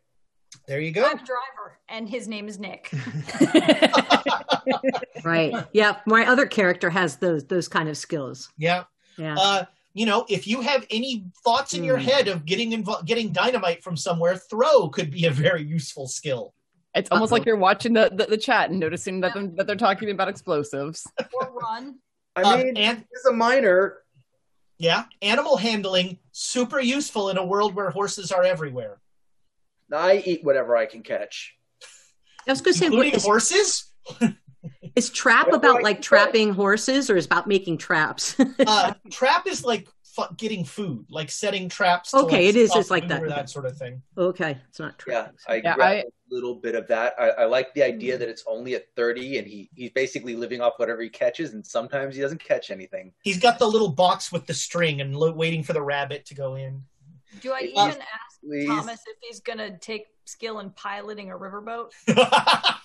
There you I'm go. a driver, and his name is Nick. Right. Yeah. My other character has those those kind of skills. Yeah. Yeah. Uh, you know, if you have any thoughts in your Hmm. head of getting invo- getting dynamite from somewhere, throw could be a very useful skill. It's almost Uh-oh. like you're watching the, the, the chat and noticing that, them, that they're talking about explosives. or run. I Uh, mean, and as a miner, yeah, animal handling super useful in a world where horses are everywhere, I eat whatever I can catch. I was going to say, what, including is, horses. is trap Whatever about like can trapping horses, or is about making traps? Uh, trap is like fu- getting food, like setting traps. To, Okay, like, it is stop just like that. or that sort of thing. okay, it's not Yeah, trapping. I Yeah, grabbed I- a little bit of that. I, I like the idea that it's only at 30 and he, he's basically living off whatever he catches, and sometimes he doesn't catch anything. He's got the little box with the string and lo- waiting for the rabbit to go in. Do I even Uh, ask Please. Thomas if he's gonna take skill in piloting a riverboat?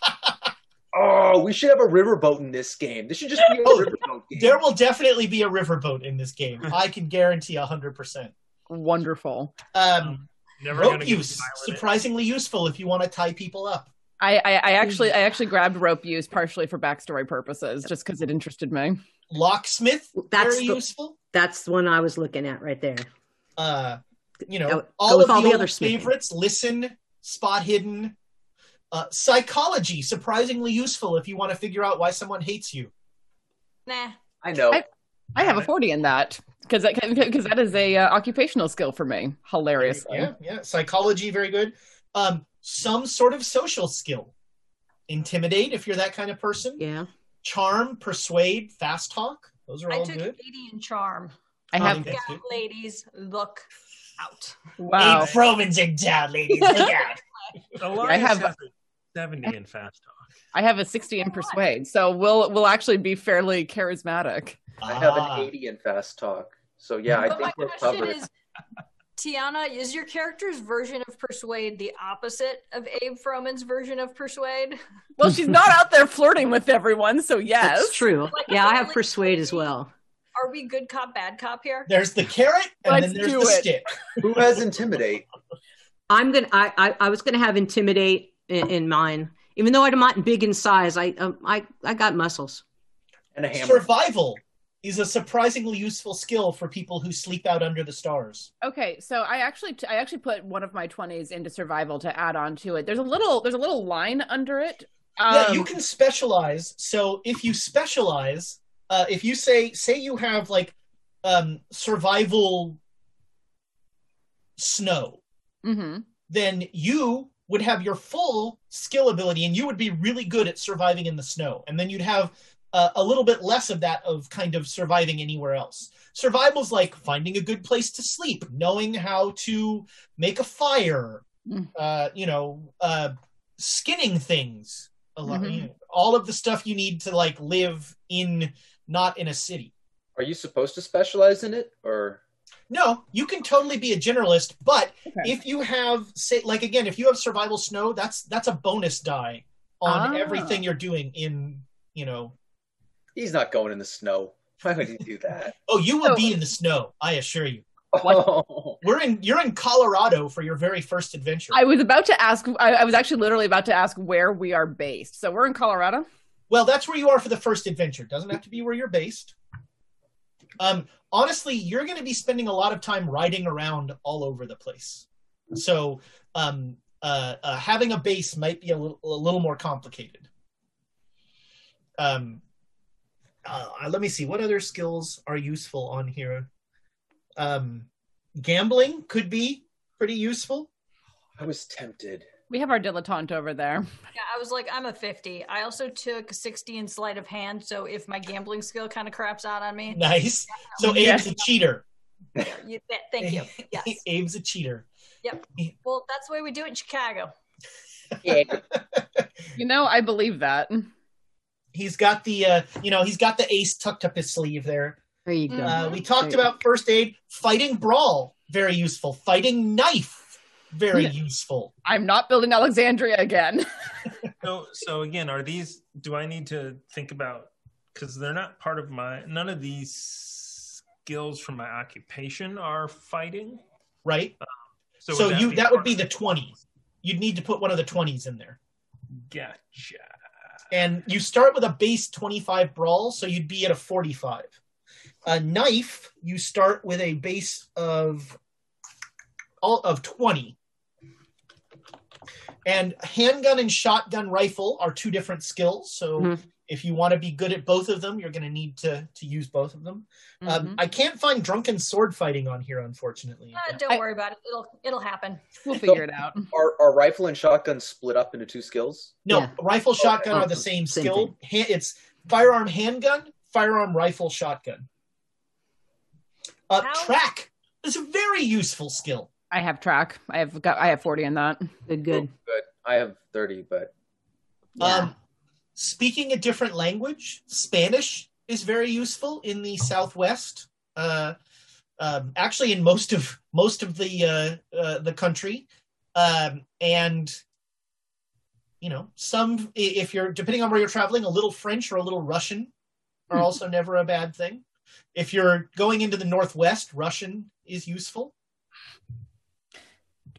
Oh, we should have a riverboat in this game. This should just be a Oh, riverboat game. there will definitely be a riverboat in this game. I can guarantee hundred percent. Wonderful. Um, Never rope use pilot it. surprisingly useful if you want to tie people up. I, I, I actually I actually grabbed rope use partially for backstory purposes, just because it interested me. Locksmith, That's very the- useful. That's the one I was looking at right there. Uh, you know, Go- go all with of all the, the other smithing. favorites. Listen, spot hidden. Uh, psychology, surprisingly useful if you want to figure out why someone hates you. Nah. I know. I- I have a forty in that because because that is a uh, occupational skill for me. Hilariously. Yeah, yeah. Psychology, very good. Um, some sort of social skill. Intimidate, if you're that kind of person. Yeah. Charm, persuade, fast talk. Those are I all took good. 80 in charm. I Um, have That's Yeah, ladies, look out. wow. Abe Froman's in town, ladies. Look out. Elias have- has a 70 in fast talk. I have a sixty in persuade, so we'll we'll actually be fairly charismatic. I have Ah. an 80 in fast talk. So yeah, I but my think we're question covered. is, Tiana, is your character's version of persuade the opposite of Abe Froman's version of persuade? Well, she's not out there flirting with everyone, so yes. That's true. Like, Yeah, I have really- persuade as well. Are we good cop, bad cop here? There's the carrot, and Let's then there's do the it. stick. Who has intimidate? I'm gonna. I I, I was gonna have intimidate in, in mine, even though I'm not big in size. I um, I I got muscles. And a hammer. Survival is a surprisingly useful skill for people who sleep out under the stars. Okay, so I actually I actually put one of my twenties into survival to add on to it. There's a little there's a little line under it. yeah, Um, you can specialize. So if you specialize, uh, if you say say you have like um, survival snow, mhm. then you would have your full skill ability, and you would be really good at surviving in the snow. And then you'd have uh, a little bit less of that of kind of surviving anywhere else. Survival's like finding a good place to sleep, knowing how to make a fire, Mm. uh, you know, uh, skinning things. A lot, Mhm. you know, all of the stuff you need to like live in, not in a city. Are you supposed to specialize in it, or No, you can totally be a generalist, but Okay. if you have say like again, if you have survival snow, that's that's a bonus die on Ah. everything you're doing in, you know. he's not going in the snow? Why would he do that? Oh, you will So- be in the snow, I assure you. Oh, We're in you're in Colorado for your very first adventure. I was about to ask. I, I was actually literally about to ask where we are based. So we're in Colorado. Well, that's where you are for the first adventure. Doesn't have to be where you're based. Um, honestly, you're going to be spending a lot of time riding around all over the place. So, um, uh, uh, having a base might be a little, a little more complicated. Um, uh, let me see. What other skills are useful on here? Um, gambling could be pretty useful. I was tempted. We have our dilettante over there. Yeah, I was like, I'm a 50. I also took 60 in sleight of hand, so if my gambling skill kind of craps out on me, Nice. So Yeah. Abe's a cheater. you, th- thank you. Yes. Abe's a cheater. Yep. Well, that's the way we do it in Chicago. Yeah, You know, I believe that. He's got the uh, you know he's got the ace tucked up his sleeve there. There you go. Uh, we talked about first aid, fighting brawl, very useful. Fighting knife, very Yeah. useful. I'm not building Alexandria again. So, so again, are these? Do I need to think about? Because they're not part of my. None of these skills from my occupation are fighting. Right. Um, so, So, would you that would be the twenty. You'd need to put one of the twenties in there, Gotcha. and you start with a base twenty-five brawl, so you'd be at a forty-five. A knife, you start with a base of all of twenty. And handgun and shotgun rifle are two different skills. So Mhm. if you want to be good at both of them, you're going to need to to use both of them. Um, Mhm. I can't find drunken sword fighting on here, unfortunately. Uh, don't I- worry about it. It'll it'll happen. We'll figure it out. are, are rifle and shotgun split up into two skills? No, Yeah. rifle shotgun Oh, are the same, same skill. Ha- it's firearm handgun, firearm rifle shotgun. Uh, How- track is a very useful skill. I have track. I have got. I have forty in that. Good, good. Good. I have thirty, but Yeah. Um, speaking a different language, Spanish is very useful in the Southwest. Uh, um, actually, in most of most of the uh, uh, the country, um, and you know, some if you're depending on where you're traveling, a little French or a little Russian are Hmm. also never a bad thing. If you're going into the Northwest, Russian is useful.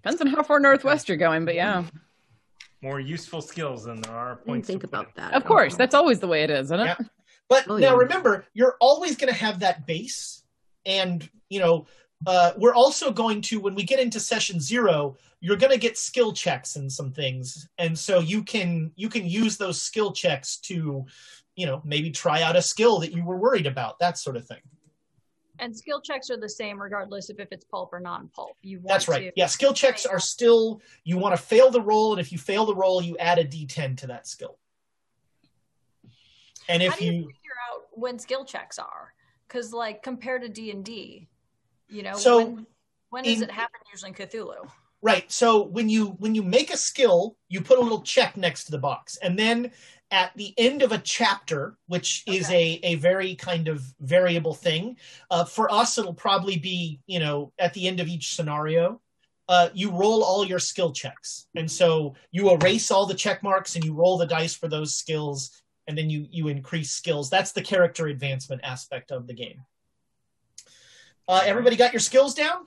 Depends on how far northwest you're going, but yeah, More useful skills than there are I points. think about that. of course, that's always the way it is, isn't it? Yeah. But Oh, now yeah. remember, you're always going to have that base, and you know, uh, we're also going to when we get into session zero, you're going to get skill checks and some things, and so you can you can use those skill checks to, you know, maybe try out a skill that you were worried about, that sort of thing. And skill checks are the same regardless of if it's pulp or non-pulp. You want That's right. to- Yeah, skill checks are still you want to fail the roll, and if you fail the roll, you add a d10 to that skill. And How if do you, you figure out when skill checks are? Because like compared to D and D, you know, So, when, when does in- it happen usually in Cthulhu? Right. So when you when you make a skill, you put a little check next to the box, and then at the end of a chapter, which is a a very kind of variable thing, uh, for us it'll probably be you know at the end of each scenario, uh, you roll all your skill checks, and so you erase all the check marks and you roll the dice for those skills, and then you you increase skills. That's the character advancement aspect of the game. Uh, everybody got your skills down?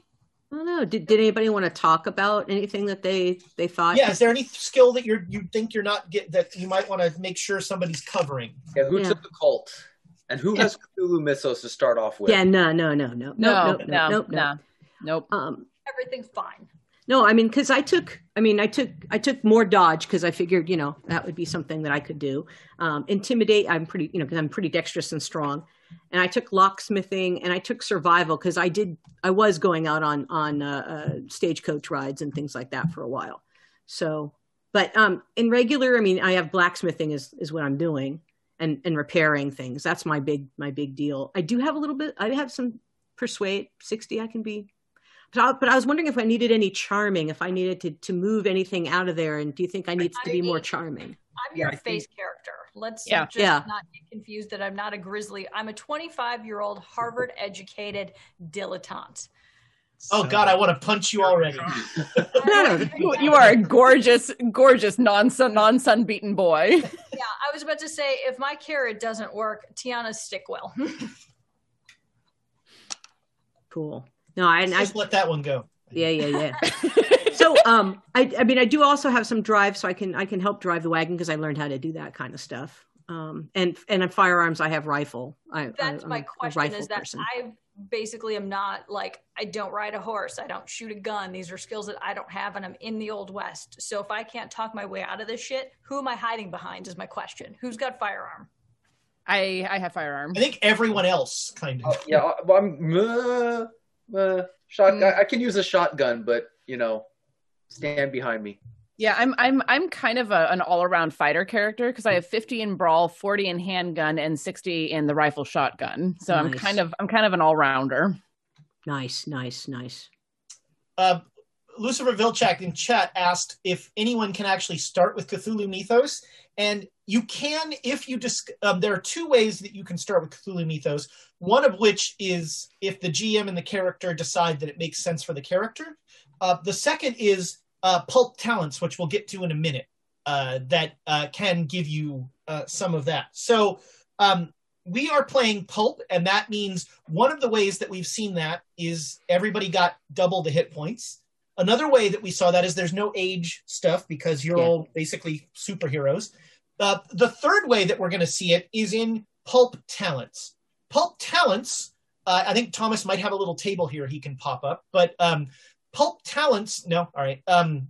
I don't know. Did, did anybody want to talk about anything that they they thought? yeah is there any skill that you're you think you're not get that you might want to make sure somebody's covering yeah, who Yeah. took the cult? And who has Cthulhu Mythos to start off with? Yeah, no, no, no, no, No, no, nope, no, nope, no, nope. nope. Um, Everything's fine. no, I mean, because I took, I mean, I took, I took more dodge because I figured, you know, that would be something that I could do. Um, intimidate, I'm pretty, you know, because I'm pretty dexterous and strong. And I took locksmithing and I took survival because I did, I was going out on on uh, uh, stagecoach rides and things like that for a while. So, but um, in regular, I mean, I have blacksmithing is is what I'm doing and and repairing things. That's my big my big deal. I do have a little bit. I have some persuade sixty. I can be but I, but I was wondering if I needed any charming, if I needed to, to move anything out of there. And do you think I need to be more charming? I'm Yeah, your think- face character. Let's Yeah. just Yeah. not get confused that I'm not a grizzly. I'm a 25 year old Harvard educated dilettante. Oh God, I want to punch you already. No, no. You, you are a gorgeous, gorgeous non-sun, non-sun beaten boy. Yeah, I was about to say if my carrot doesn't work, Tiana's stick will. Cool. No, I, I Just let that one go. Yeah, yeah, yeah. so, um, I, I mean, I do also have some drive, so I can, I can help drive the wagon because I learned how to do that kind of stuff. Um, and and in firearms, I have rifle. I, That's I, my question is that person. I basically am not like I don't ride a horse, I don't shoot a gun. These are skills that I don't have and I'm in the old west. So if I can't talk my way out of this shit, who am I hiding behind is my question. Who's got firearm? I I have firearm. I think everyone else kind of. Oh, yeah, uh, I'm uh, uh, shotgun. I can use a shotgun, but you know, stand behind me. Yeah, I'm I'm I'm kind of a, an all-around fighter character because I have 50 in brawl, 40 in handgun, and 60 in the rifle shotgun. So I'm kind of I'm kind of an all-rounder. nice, nice, nice. Uh, Lucifer Vilchak in chat asked if anyone can actually start with Cthulhu Mythos, and you can if you just. Um, there are two ways that you can start with Cthulhu Mythos. One of which is if the GM and the character decide that it makes sense for the character. Uh, the second is uh, pulp talents, which we'll get to in a minute, uh, that uh, can give you uh, some of that. So um, we are playing pulp, and that means one of the ways that we've seen that is everybody got double the hit points. Another way that we saw that is there's no age stuff because you're Yeah. all basically superheroes. Uh, the third way that we're going to see it is in pulp talents. Pulp talents. Uh, I think Thomas might have a little table here he can pop up, but um, pulp talents. No, all right. Um,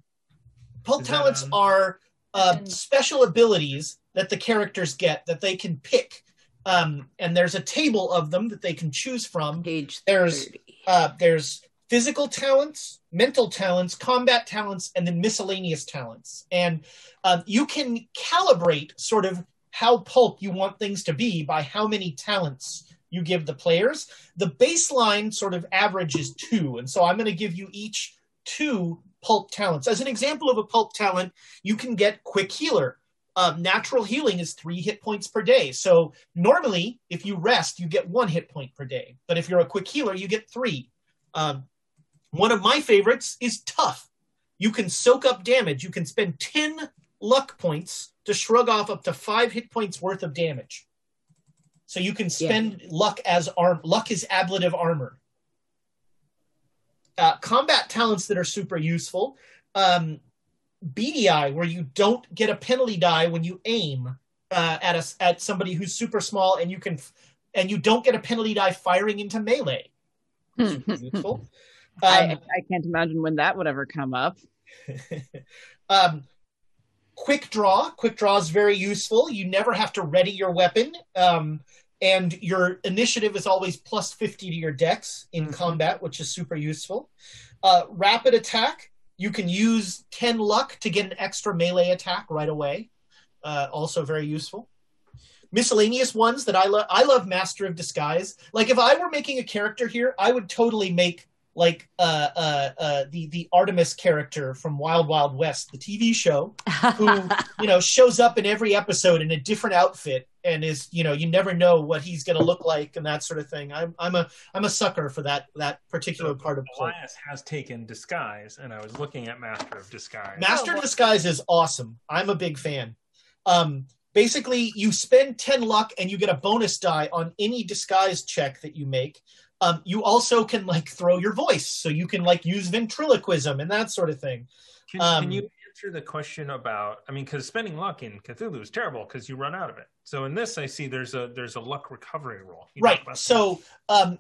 pulp Is that, talents um, are uh, special abilities that the characters get that they can pick, um, and there's a table of them that they can choose from. Page There's- Uh, there's physical talents, mental talents, combat talents, and then miscellaneous talents. And um, you can calibrate sort of how pulp you want things to be by how many talents you give the players. The baseline sort of average is two. And so I'm going to give you each two pulp talents. As an example of a pulp talent, you can get quick healer. Um, natural healing is three hit points per day. So normally, if you rest, you get one hit point per day. But if you're a quick healer, you get three. Um, one of my favorites is tough. You can soak up damage. You can spend 10 luck points to shrug off up to five hit points worth of damage. So you can spend luck as arm. Luck is ablative armor. Uh, combat talents that are super useful. Um, eye, where you don't get a penalty die when you aim uh, at a, at somebody who's super small, and you can and you don't get a penalty die firing into melee. Super useful. I, Um, I can't imagine when that would ever come up. um, quick draw. Quick draw is very useful. You never have to ready your weapon. Um, and your initiative is always plus 50 to your dex in combat, which is super useful. Uh, rapid attack. You can use 10 luck to get an extra melee attack right away. Uh, also very useful. Miscellaneous ones that I love. I love Master of Disguise. Like if I were making a character here, I would totally make like uh, uh, uh, the the Artemis character from Wild Wild West, the TV show, who you know shows up in every episode in a different outfit and is you know you never know what he's going to look like and that sort of thing. I'm I'm a I'm a sucker for that that particular part of play. Elias has taken disguise, and I was looking at Master of Disguise. Master Oh, of Disguise is awesome. I'm a big fan. Um, basically, you spend 10 luck and you get a bonus die on any disguise check that you make. Um, you also can like throw your voice, so you can like use ventriloquism and that sort of thing. Can, Um, can you answer the question about? I mean, because spending luck in Cthulhu is terrible because you run out of it. So in this, I see there's a there's a luck recovery rule. You right so um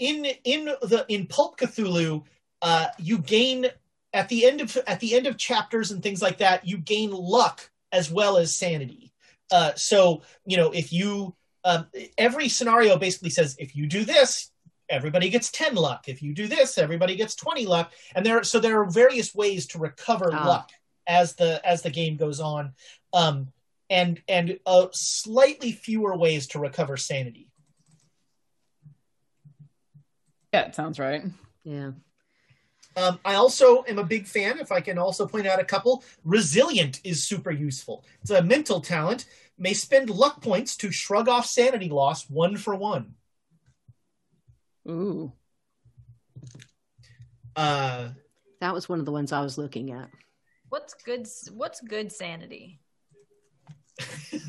in in the in pulp cthulhu uh you gain at the end of at the end of chapters and things like that you gain luck as well as sanity uh so you know if you um every scenario basically says if you do this everybody gets 10 luck if you do this everybody gets 20 luck and there so there are various ways to recover Ah. luck as the as the game goes on um and and uh, slightly fewer ways to recover sanity Yeah, it sounds right. Yeah. Um, I also am a big fan, if I can also point out a couple. Resilient is super useful. It's a mental talent. May spend luck points to shrug off sanity loss one for one. Ooh. Uh, That was one of the ones I was looking at. What's good? What's good sanity?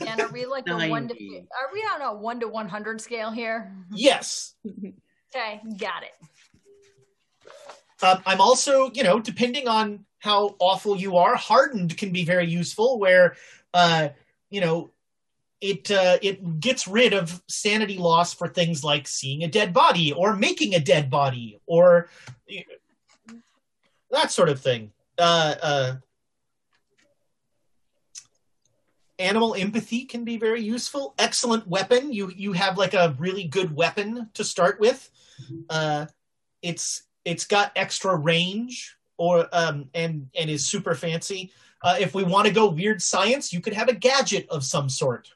And are we like a one to? Are we on a one to one hundred scale here? yes. Okay, got it. Um, I'm also, you know, depending on how awful you are, hardened can be very useful. Where, uh, you know, it uh, it gets rid of sanity loss for things like seeing a dead body or making a dead body or that sort of thing. Uh, uh, animal empathy can be very useful. Excellent weapon. You you have like a really good weapon to start with. Uh, it's it's got extra range or um and and is super fancy. Uh, if we want to go weird science, you could have a gadget of some sort.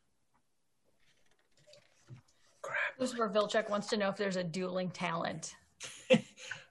Lucifer Vilchek wants to know if there's a dueling talent.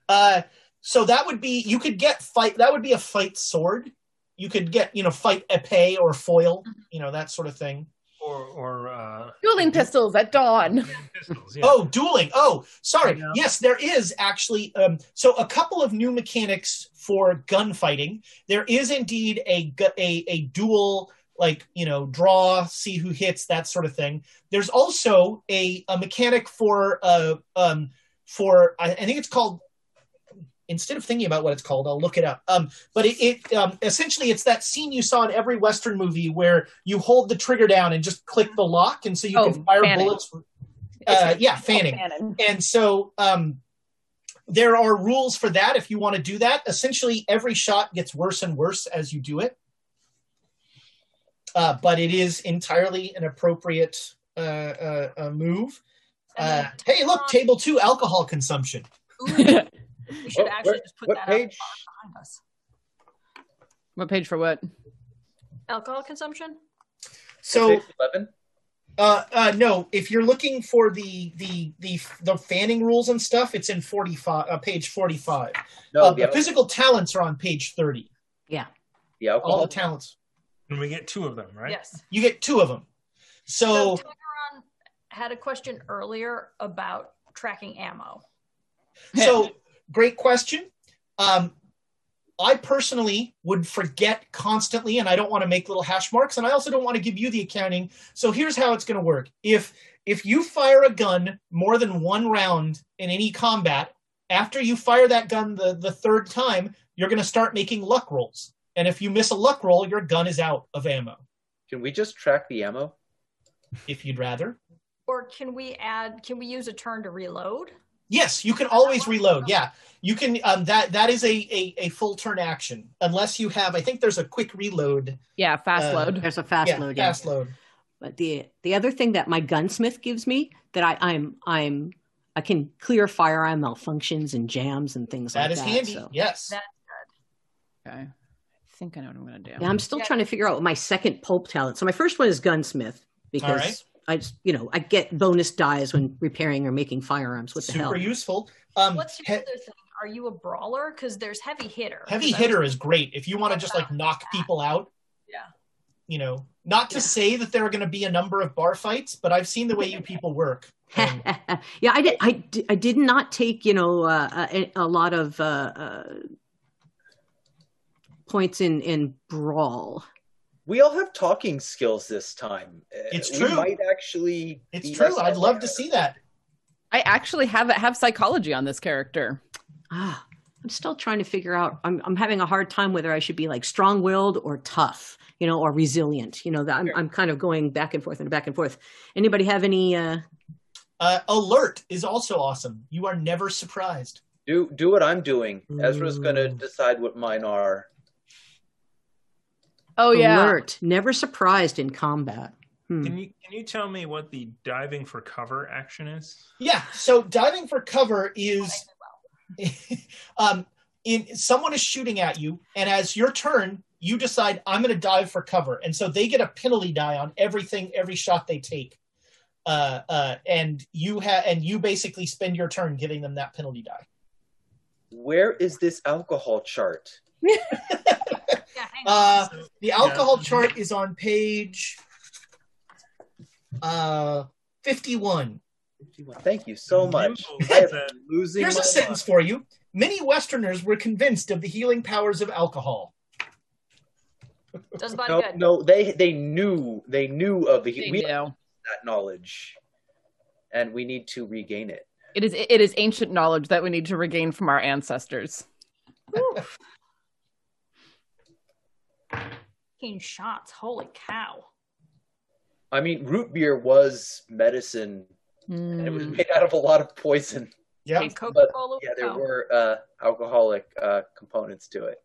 Uh, so that would be you could get fight. That would be a fight sword. You could get you know fight epee or foil, you know that sort of thing. or or uh, Dueling pistols at dawn. pistols. Yeah. Oh, dueling. Oh, sorry. Yes, there is actually. Um, so a couple of new mechanics for gunfighting. There is indeed a a a dual like you know draw, see who hits, that sort of thing. There's also a a mechanic for uh um for I, I think it's called. Instead of thinking about what it's called, I'll look it up. Um, but it, it um, essentially it's that scene you saw in every Western movie where you hold the trigger down and just click the lock, and so you Oh, can fire fanning. bullets. Uh, yeah, fanning. Cannon. And so um, there are rules for that if you want to do that. Essentially, every shot gets worse and worse as you do it. Uh, but it is entirely an appropriate uh, uh, uh, move. Uh, hey, look, table two alcohol consumption. Ooh, we should What- actually where- just put what that page? up behind us. what page for what? Alcohol consumption. So, 11? uh, uh, no, if you're looking for the the the the fanning rules and stuff, it's in forty five, uh, page forty five. No, uh, the, the physical talents are on page thirty. Yeah. the All alcohol. the talents. And we get two of them, right? Yes. You get two of them. So So Tigeron had a question earlier about tracking ammo. So, great question. Um, I personally would forget constantly, and I don't want to make little hash marks, and I also don't want to give you the accounting. So here's how it's going to work: if if you fire a gun more than one round in any combat, after you fire that gun the the third time, you're going to start making luck rolls. And if you miss a luck roll, your gun is out of ammo. Can we just track the ammo? If you'd rather, Or can we add? Can we use a turn to reload? yes, you can always reload. Yeah, you can. Um, that that is a, a a full turn action, unless you have. I think there's a quick reload. Yeah, fast Uh, load. There's a fast yeah, load. yeah. fast load. But the the other thing that my gunsmith gives me that I, I'm I'm I can clear firearm malfunctions and jams and things That like is that. handy. so- Yes. That- Okay. I think I know what I'm gonna do. Yeah, I'm still Yeah. trying to figure out my second pulp talent. So my first one is gunsmith because right. I just you know I get bonus dies when repairing or making firearms. What the Super hell? useful. Um, What's your he- other thing? Are you a brawler? Because there's heavy hitter. Heavy I hitter is great if you want to just like knock people out. Yeah. You know, not to Yeah. say that there are going to be a number of bar fights, but I've seen the way you people work. and yeah, I did. I, di- I did not take you know uh, a, a lot of uh, uh, points in in brawl. We all have talking skills this time. Uh, It's we true. might actually. it's true. I'd love to see that. I actually have have psychology on this character. Ah, I'm still trying to figure out. I'm I'm having a hard time whether I should be like strong-willed or tough, you know, or resilient. You know, that I'm I'm kind of going back and forth and back and forth. Anybody have any? uh Uh, alert is also awesome. You are never surprised. Do do what I'm doing. Ezra's gonna decide what mine are. Oh yeah. Alert, never surprised in combat. Hmm. Can you can you tell me what the diving for cover action is? Yeah. So diving for cover is, um, in someone is shooting at you, and as your turn, you decide I'm going to dive for cover, and so they get a penalty die on everything, every shot they take. Uh, uh, and you have, and you basically spend your turn giving them that penalty die. Where is this alcohol chart? Yeah, hang on. Uh, the alcohol chart is on page uh 51. Thank you so much. You- I am that- losing Here's a sentence for you. Many Westerners were convinced of the healing powers of alcohol. Does No, good. no, they they knew they knew of the They we do. have that knowledge, and we need to regain it. It is it is ancient knowledge that we need to regain from our ancestors. Fifteen shots. Holy cow. I mean, root beer was medicine, and it was Mm. made out of a lot of poison. Yeah. Okay, Coca-Cola. Yeah, there oh. were uh, alcoholic uh, components to it.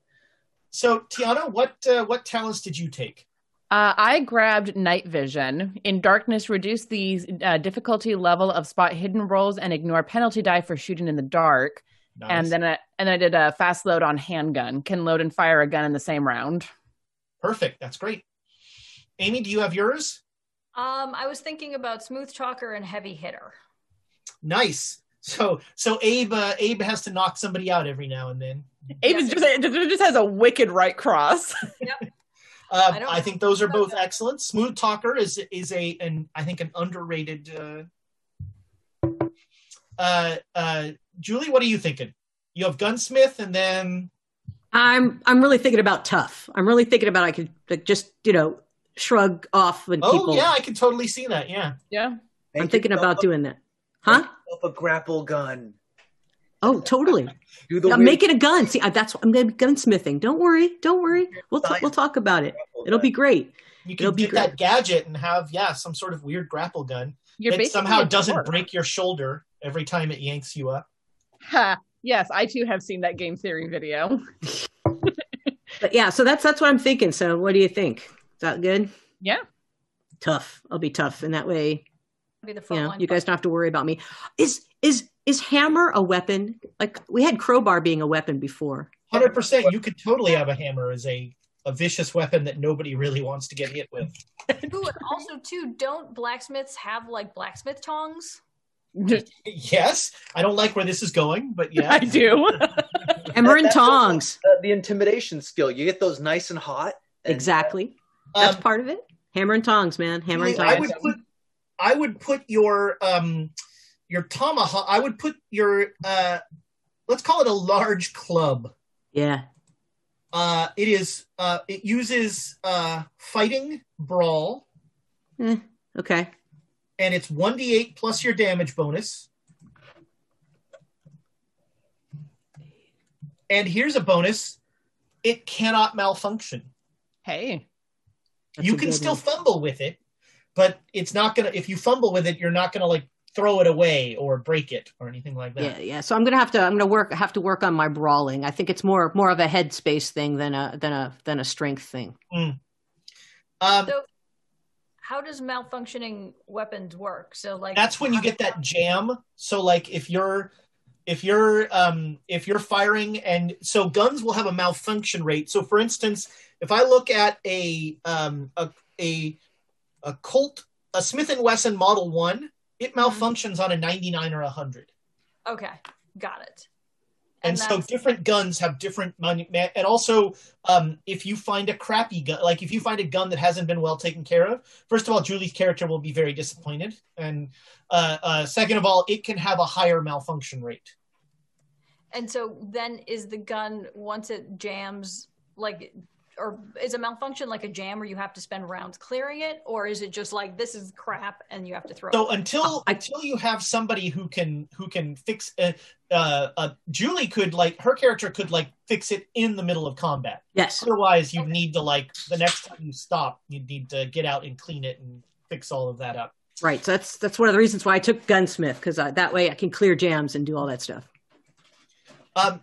So Tiana, what uh, what talents did you take? Uh, I grabbed night vision. In darkness, reduce the uh, difficulty level of spot hidden rolls and ignore penalty die for shooting in the dark. Nice. And then I, and I did a fast load on handgun. Can load and fire a gun in the same round. Perfect. That's great. Amy, do you have yours? Um, I was thinking about smooth talker and heavy hitter. Nice. So so Abe uh, Abe has to knock somebody out every now and then. Abe is just, it just has a wicked right cross. Uh, I I, think those are both that. excellent. Smooth Talker is is a an I think an underrated. Uh, uh, uh, Julie, what are you thinking? You have Gunsmith, and then I'm I'm really thinking about tough. I'm really thinking about I could like, just you know shrug off when oh people. yeah, I can totally see that. Yeah, yeah. I'm thinking about a- doing that. Huh? make a grapple gun. Oh, totally. Do the I'm weird making a gun. See, I, that's I'm going to be gunsmithing. Don't worry. Don't worry. We'll t- we'll talk about it. It'll be great. you It'll can be get that gadget and have yeah some sort of weird grapple gun. You're it somehow doesn't break your shoulder every time it yanks you up. Ha. Yes, I too have seen that game theory video. But yeah, so that's that's what I'm thinking. So what do you think? Is that good? Yeah. Tough. I'll be tough, and that way, Be the you front know, line. you guys don't have to worry about me. Is is is hammer a weapon? Like we had crowbar being a weapon before. Hundred percent. You could totally have a hammer as a a vicious weapon that nobody really wants to get hit with. Ooh, and also too, don't blacksmiths have like blacksmith tongs? Yes, I don't like where this is going, but yeah. I do. Hammer and That's also, tongs. uh, the intimidation skill. You get those nice and hot. and- Exactly. That's Um, part of it. Hammer and tongs, man. Hammer and tongs. I tongs. would put I would put your um your tomahawk I would put your uh let's call it a large club. Yeah. Uh it is uh it uses uh fighting brawl Okay. And it's 1d8 plus your damage bonus. And here's a bonus. It cannot malfunction. hey. You can still one. fumble with it, but it's not gonna if you fumble with it, you're not gonna like throw it away or break it or anything like that. Yeah, yeah. So I'm gonna have to. I'm gonna work. Have to work on my brawling. I think it's more more of a headspace thing than a than a than a strength thing. Um, So how does malfunctioning weapons work? So like that's when you get that jam. So like if you're if you're um if you're firing and so guns will have a malfunction rate. So for instance, if I look at a um a a, a Colt a Smith and Wesson Model 1, it malfunctions on a 99 or a 100. Okay, got it. And, so different guns have different money and also um, if you find a crappy gun like if you find a gun that hasn't been well taken care of first of all julie's character will be very disappointed. And uh, uh, second of all it can have a higher malfunction rate. And so then is the gun once it jams like or is a malfunction like a jam where you have to spend rounds clearing it, or is it just like this is crap and you have to throw? So it? until I- until you have somebody who can who can fix uh, uh, uh, Julie could like her character could like fix it in the middle of combat. Yes. Otherwise, you need to like the next time you stop, you need to get out and clean it and fix all of that up. Right. So that's that's one of the reasons why I took gunsmith because that way I can clear jams and do all that stuff. Um,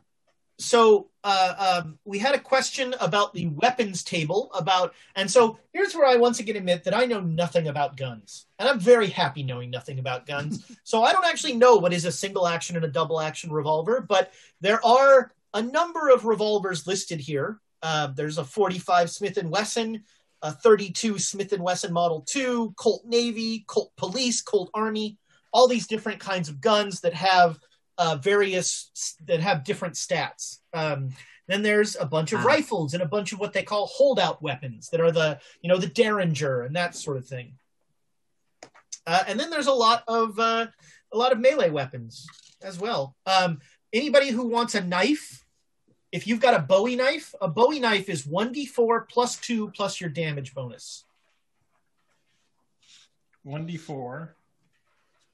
so uh, um, we had a question about the weapons table about, and so here's where I once again admit that I know nothing about guns, and I'm very happy knowing nothing about guns. so I don't actually know what is a single action and a double action revolver, but there are a number of revolvers listed here. Uh, there's a 45 Smith and Wesson, a 32 Smith and Wesson Model 2, Colt Navy, Colt Police, Colt Army, all these different kinds of guns that have uh, various that have different stats. Um, then there's a bunch of Wow. rifles and a bunch of what they call holdout weapons that are the you know the Derringer and that sort of thing. Uh, and then there's a lot of uh, a lot of melee weapons as well. Um, anybody who wants a knife, if you've got a Bowie knife, a Bowie knife is one d4 plus two plus your damage bonus. 1d4.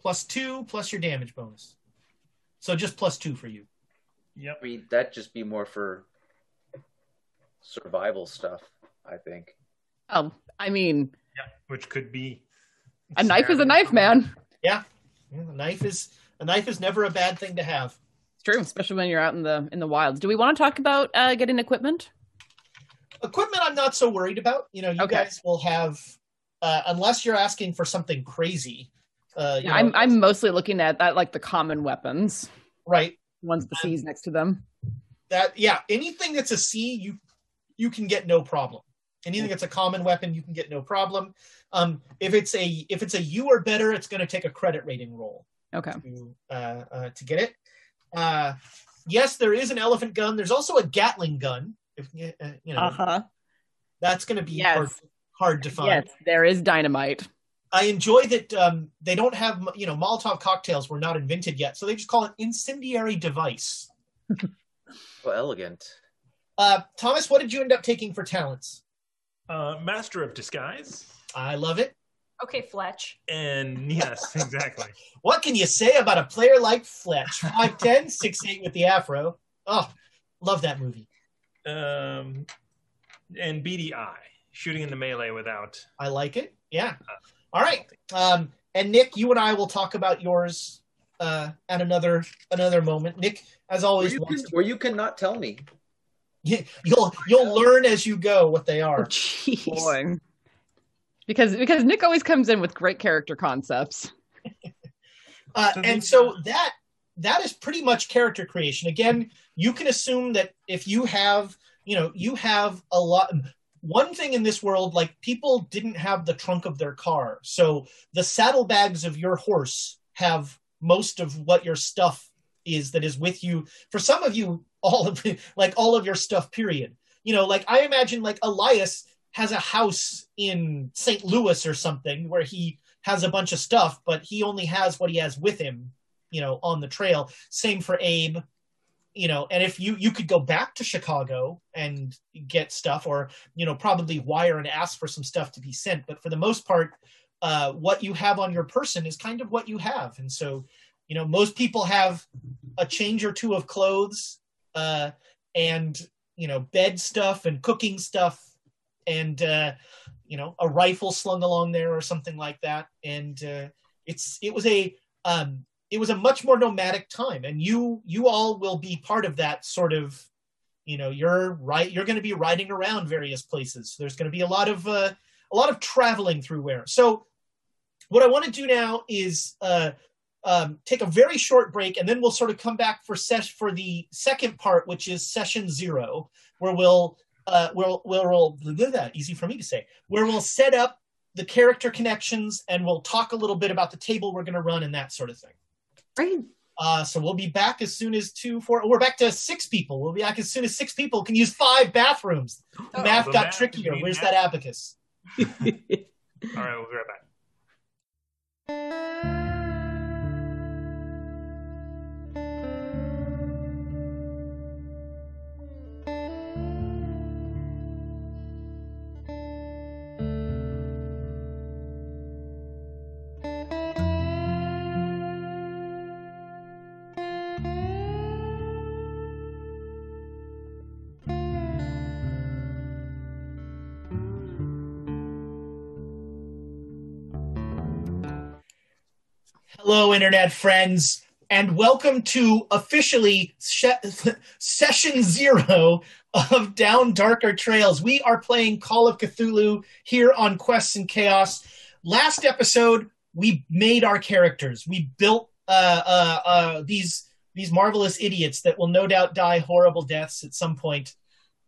Plus two plus your damage bonus. So just plus two for you. Yep. I mean, that'd just be more for survival stuff, I think. Oh, I mean, Yeah. Which could be. a knife is a knife, man. Yeah, a knife is a knife is never a bad thing to have. It's true, especially when you're out in the in the wilds. Do we want to talk about uh, getting equipment? Equipment, I'm not so worried about. You know, you Okay. guys will have, uh, unless you're asking for something crazy. Uh, know, I'm I'm mostly looking at that like the common weapons, right. ones the C's next to them. That yeah, anything that's a C, you you can get no problem. Anything that's a common weapon, you can get no problem. Um, if it's a if it's a U or better, it's going to take a credit rating roll. Okay. to uh, uh, to get it. Uh, yes, there is an elephant gun. There's also a Gatling gun. If uh, you know, Uh huh. that's going to be Yes. hard, hard to find. Yes, there is dynamite. I enjoy that um, they don't have you know Molotov cocktails were not invented yet, so they just call it incendiary device. Well, elegant. Uh, Thomas, what did you end up taking for talents? Uh, Master of Disguise. I love it. okay, Fletch. And yes, exactly. What can you say about a player like Fletch? 5'10", 6'8", with the afro. Oh, love that movie. Um, and BDI, shooting in the melee without. I like it. Yeah. All right. Um, and Nick, you and I will talk about yours uh, at another another moment. Nick, as Where always, you, can, to- where you cannot tell me. you'll you'll learn as you go what they Oh, are. jeez. Boy. Because because Nick always comes in with great character concepts. Uh, and so that that is pretty much character creation. Again, you can assume that if you have, you know, you have a lot. One thing in this world, like people didn't have the trunk of their car, so the saddlebags of your horse have most of what your stuff is that is with you. For some of you, all of like all of your stuff. Period. You know, like I imagine, like Elias has a house in St. Louis or something where he has a bunch of stuff, but he only has what he has with him, you know, on the trail. Same for Abe, you know, and if you you could go back to Chicago and get stuff or, you know, probably wire and ask for some stuff to be sent, but for the most part, uh, what you have on your person is kind of what you have. And so, you know, most people have a change or two of clothes, uh, and you know, bed stuff and cooking stuff and uh you know a rifle slung along there or something like that and uh, it's it was a um it was a much more nomadic time and you you all will be part of that sort of you know you're right you're going to be riding around various places. There's going to be a lot of uh, a lot of traveling through where. So what i want to do now is uh um, take a very short break and then we'll sort of come back for ses- for the second part which is session zero where we'll uh, we'll blah, blah, blah, easy for me to say where we'll set up the character connections and we'll talk a little bit about the table we're going to run and that sort of thing Right. uh, so we'll be back as soon as two four we're back to six people we'll be back as soon as six people can use five bathrooms Oh. math The got math trickier where's math- that abacus All right, we'll be right back. Hello, internet friends, and welcome to officially sh- session zero of Down Darker Trails. We are playing Call of Cthulhu here on Quests and Chaos. Last episode, we made our characters. We built uh, uh, uh, these these marvelous idiots that will no doubt die horrible deaths at some point.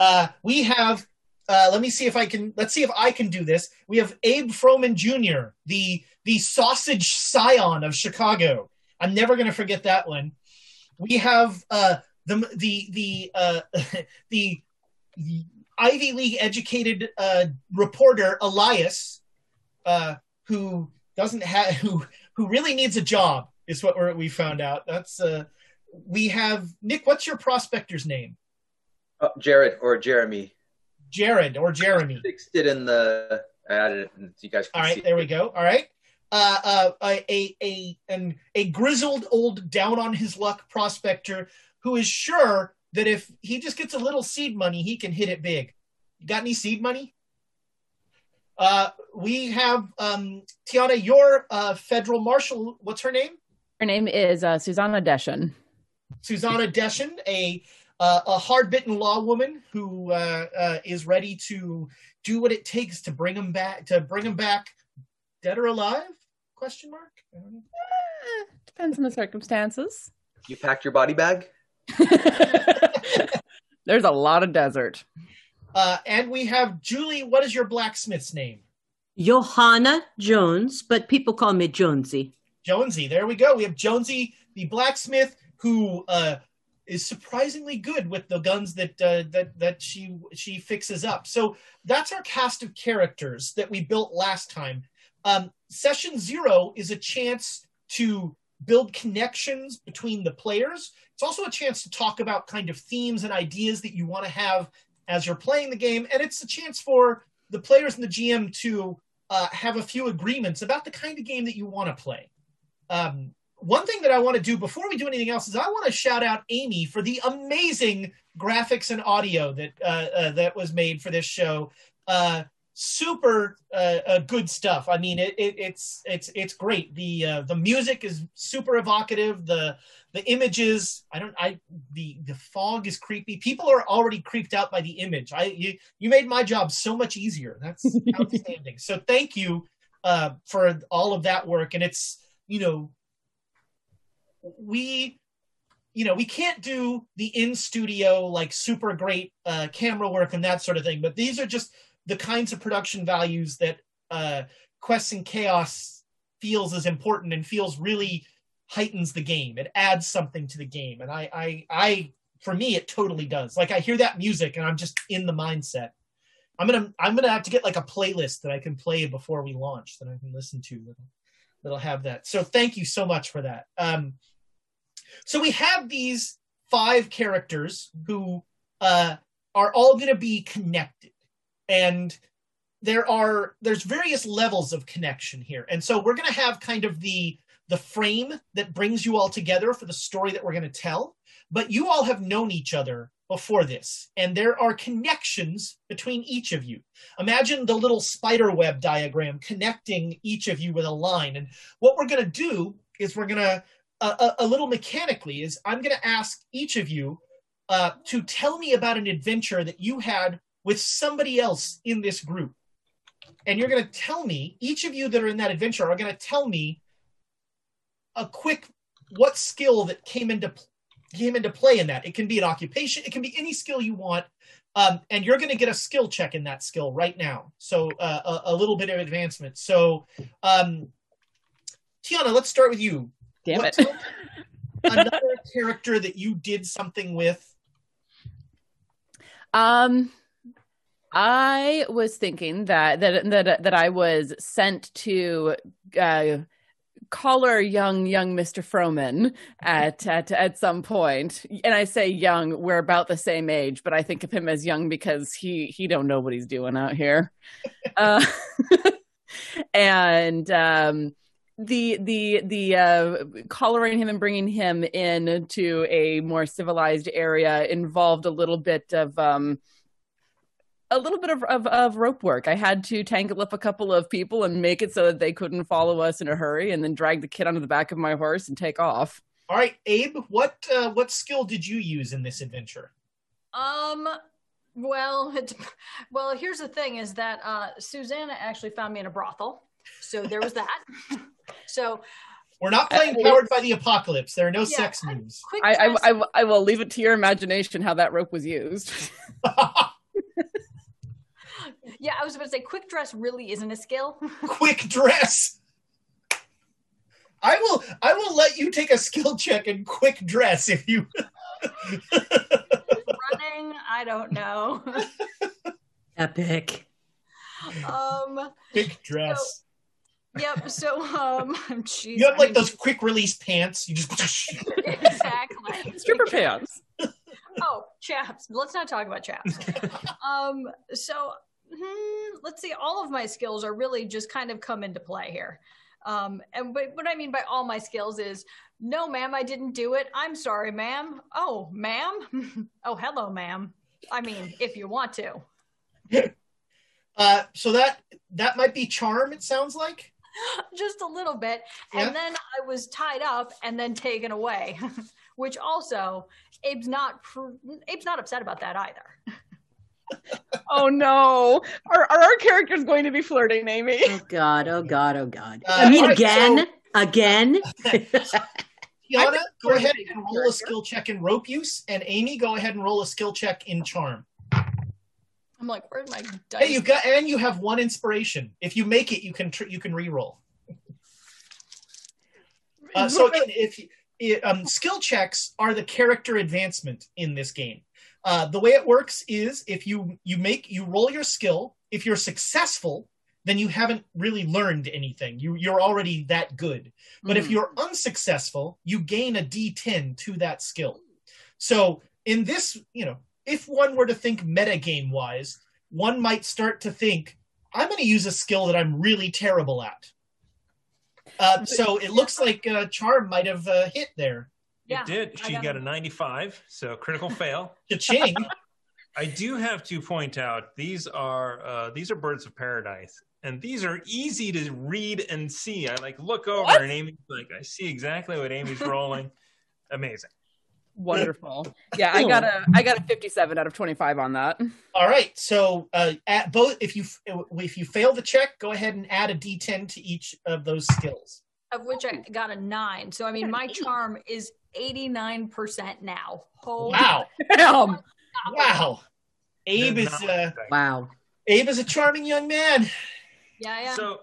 Uh, we have. Uh, let me see if I can. Let's see if I can do this. We have Abe Froman Jr., the the sausage scion of Chicago. I'm never going to forget that one. We have uh, the the the uh, the Ivy League educated uh, reporter Elias, uh, who doesn't have who who really needs a job is what we found out. That's uh, we have Nick. What's your prospector's name? Jared or Jeremy. Jared or Jeremy. Fixed it in the. I added it. So you guys. All right, there we go. All right. Uh, uh, a a an, a grizzled old down on his luck prospector who is sure that if he just gets a little seed money, he can hit it big. You got any seed money? Uh, we have um, Tiana, your uh, federal marshal. What's her name? Her name is uh, Susanna Deschen. Susanna Deschen, a uh, a hard bitten law woman who uh, uh, is ready to do what it takes to bring him back to bring him back, dead or alive? Question mark. Eh, depends on the circumstances. You packed your body bag. There's a lot of desert. Uh, and we have Julie. What is your blacksmith's name? Johanna Jones, but people call me Jonesy. Jonesy. There we go. We have Jonesy, the blacksmith, who uh, is surprisingly good with the guns that uh, that that she she fixes up. So that's our cast of characters that we built last time. Um, session zero is a chance to build connections between the players. It's also a chance to talk about kind of themes and ideas that you want to have as you're playing the game, and it's a chance for the players and the GM to uh, have a few agreements about the kind of game that you want to play. Um, one thing that I want to do before we do anything else is I want to shout out Amy for the amazing graphics and audio that uh, uh, that was made for this show. Uh, super uh, uh, good stuff. I mean, it, it, it's it's it's great. The uh, the music is super evocative. The the images, I don't, I the the fog is creepy. People are already creeped out by the image. I you you made my job so much easier. That's outstanding. So thank you uh, for all of that work. And it's you know we you know we can't do the in studio like super great uh, camera work and that sort of thing but these are just the kinds of production values that uh, quests and chaos feels is important and feels really heightens the game. It adds something to the game and i i i for me it totally does. Like i hear that music and i'm just in the mindset. I'm gonna i'm gonna have to get like a playlist that i can play before we launch that i can listen to that'll, that'll have that. So thank you so much for that. Um, so we have these five characters who uh, are all going to be connected, and there are there's various levels of connection here, and so we're going to have kind of the the frame that brings you all together for the story that we're going to tell. But you all have known each other before this, and there are connections between each of you. Imagine the little spider web diagram connecting each of you with a line. And what we're going to do is we're going to a, a, little mechanically is I'm going to ask each of you uh, to tell me about an adventure that you had with somebody else in this group. And you're going to tell me, each of you that are in that adventure are going to tell me a quick what skill that came into came into play in that. It can be an occupation, it can be any skill you want. Um, and you're going to get a skill check in that skill right now. So uh, a, a, little bit of advancement. So, um, Tiana, let's start with you. Damn it. another character that you did something with? Um I was thinking that that that that I was sent to uh, collar young young Mr. Froman at at at some. And I say young, we're about the same age, but I think of him as young because he he don't know what he's doing out here. uh, and um the the the uh, collaring him and bringing him in to a more civilized area involved a little bit of um a little bit of, of, of rope work. I had to tangle up a couple of people and make it so that they couldn't follow us in a hurry, and then drag the kid onto the back of my horse and take off. All right, Abe, what uh, what skill did you use in this adventure? Um, well, it's, well, here's the thing: is that uh, Susanna actually found me in a brothel, so there was that. so We're not playing Uh, Powered by the Apocalypse. There are no Yeah. sex moves. I, I, I, I will leave it to your imagination how that rope was used. yeah, I was about to say, quick dress really isn't a skill. Quick dress. I will I will let you take a skill check in quick dress if you Running, I don't know. Epic. um, quick dress. Yep. So, um, geez, You have I like mean, those quick release pants. You just exactly Stripper pants. Oh, chaps. Let's not talk about chaps. um, so hmm, let's see. All of my skills are really just kind of come into play here. Um, and but what I mean by all my skills is no, ma'am, I didn't do it. I'm sorry, ma'am. Oh, ma'am. oh, hello, ma'am. I mean, if you want to. uh so that that might be charm, it sounds like. just a little bit Yeah. and then i was tied up and then taken away which also abe's not pr- abe's not upset about that either Oh no. Are, are our characters going to be flirting, Amy? Oh God. Oh God. Oh God. Uh, I mean, again, so- again. Tiana, go ahead and roll a skill check in rope use, and Amy, go ahead and roll a skill check in charm. I'm like where's my dice Hey, you got and you have one inspiration. If you make it, you can tr- you can re-roll. Uh, so again, if it, um, skill checks are the character advancement in this game. Uh, the way it works is if you you make you roll your skill. If you're successful, then you haven't really learned anything. You you're already that good. But if Mhm. you're unsuccessful, you gain a D10 to that skill. So in this, you know, if one were to think metagame wise, one might start to think, I'm going to use a skill that I'm really terrible at. Uh, so it looks like uh, Charm might have uh, hit there. Yeah, it did. She got got a 95, so critical fail. Cha-ching. I do have to point out these are uh, these are birds of paradise, and these are easy to read and see. I like look over What? and Amy's like, I see exactly what Amy's rolling. Amazing. Wonderful. Yeah, I got a I got a 57 out of 25 on that. All right. So uh, at both, if you if you fail the check, go ahead and add a D10 to each of those skills. of which i got a nine so i mean my charm is 89% now Holy Wow! Damn. Wow! Abe is uh, Wow. Abe is a charming young man. yeah yeah So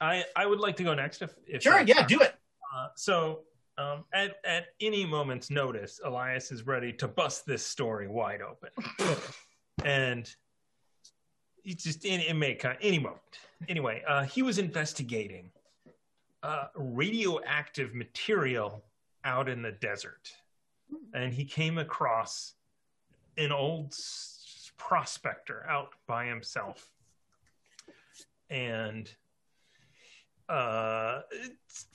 I I would like to go next if, if Sure, that's yeah, fine. do it. Uh, so um, at at any moment's notice, Elias is ready to bust this story wide open, and he just in it may kind any moment. Anyway, uh, he was investigating uh, radioactive material out in the desert, and he came across an old s- prospector out by himself, and uh, it's,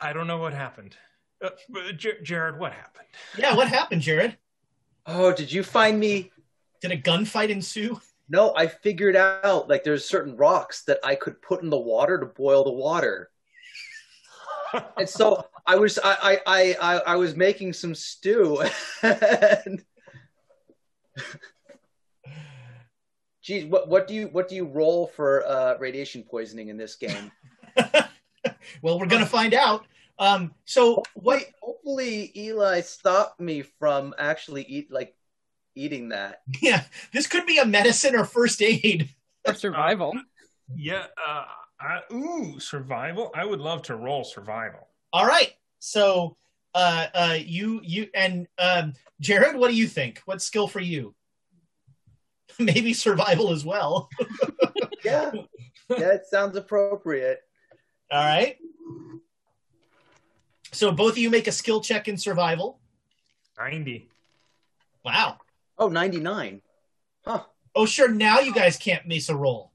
I don't know what happened. Uh, but Jar- Jared, what happened? Yeah, what happened, Jared? Oh, did you find me? Did a gunfight ensue? No, I figured out like there's certain rocks that I could put in the water to boil the water. And so I was I I I, I, I was making some stew. and... Geez, what what do you what do you roll for uh, radiation poisoning in this game? well, we're gonna find out. Um, so what? Wait, hopefully Eli stopped me from actually eat like eating that. Yeah, this could be a medicine or first aid. For survival. yeah. Uh, I, ooh, survival. I would love to roll survival. All right. So, uh, uh, you you and um, Jared, what do you think? What skill for you? Maybe survival as well. Yeah, yeah, it sounds appropriate. All right. So both of you make a skill check in survival. Ninety. Wow. Oh, 99. Huh. Oh, sure. Now you guys can't miss a roll.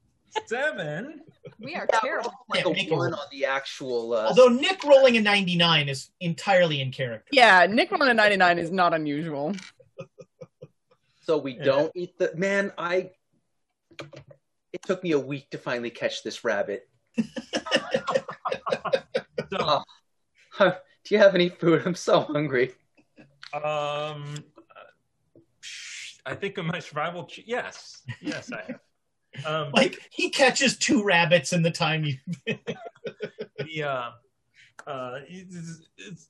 Seven. we are terrible Like Yeah, a make a one on the actual. Uh, Although Nick rolling a 99 is entirely in character. Yeah, Nick rolling a 99 is not unusual. So we Yeah. don't eat the man. I. It took me a week to finally catch this rabbit. So, Do you have any food? I'm so hungry. um, I think of my survival. Ch- yes, yes, I have. Um, Like he catches two rabbits in the time you. the uh, uh, it's, it's,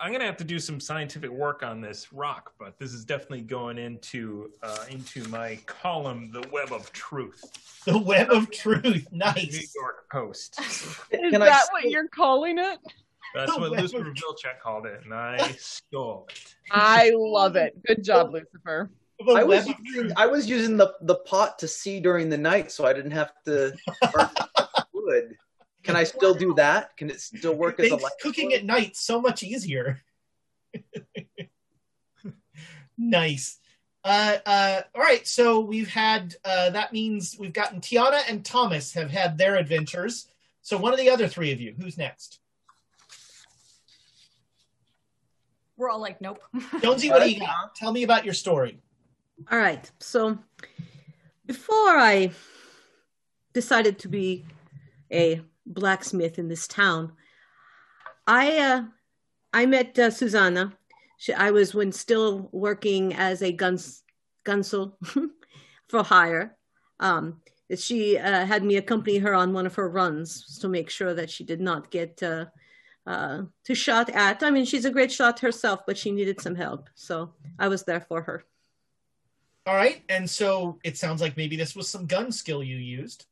I'm gonna have to do some scientific work on this rock, but this is definitely going into uh, into my column, "The Web of Truth," The web of truth. nice. New Nice. York Post. Is Can that what you're calling it? That's The what Web of Lucifer Vilchek called it, and I stole it. I love it. Good job, Lucifer. I was using. I was using the the pot to see during the night, so I didn't have to burn wood. Can I still do that? Can it still work as a Makes light cooking at night so much easier. nice. Uh, uh, all right, so we've had uh, that means we've gotten Tiana and Thomas have had their adventures. So one of the other three of you, who's next? We're all like, nope. Jonesy, what do you got? Tell me about your story. All right. So before I decided to be a blacksmith in this town, I uh, I met uh, Susanna. She, I was when still working as a guns gunsel for hire. Um, she uh, had me accompany her on one of her runs to make sure that she did not get uh, uh, to shot at. I mean, she's a great shot herself, but she needed some help, so I was there for her. All right, and so it sounds like maybe this was some gun skill you used.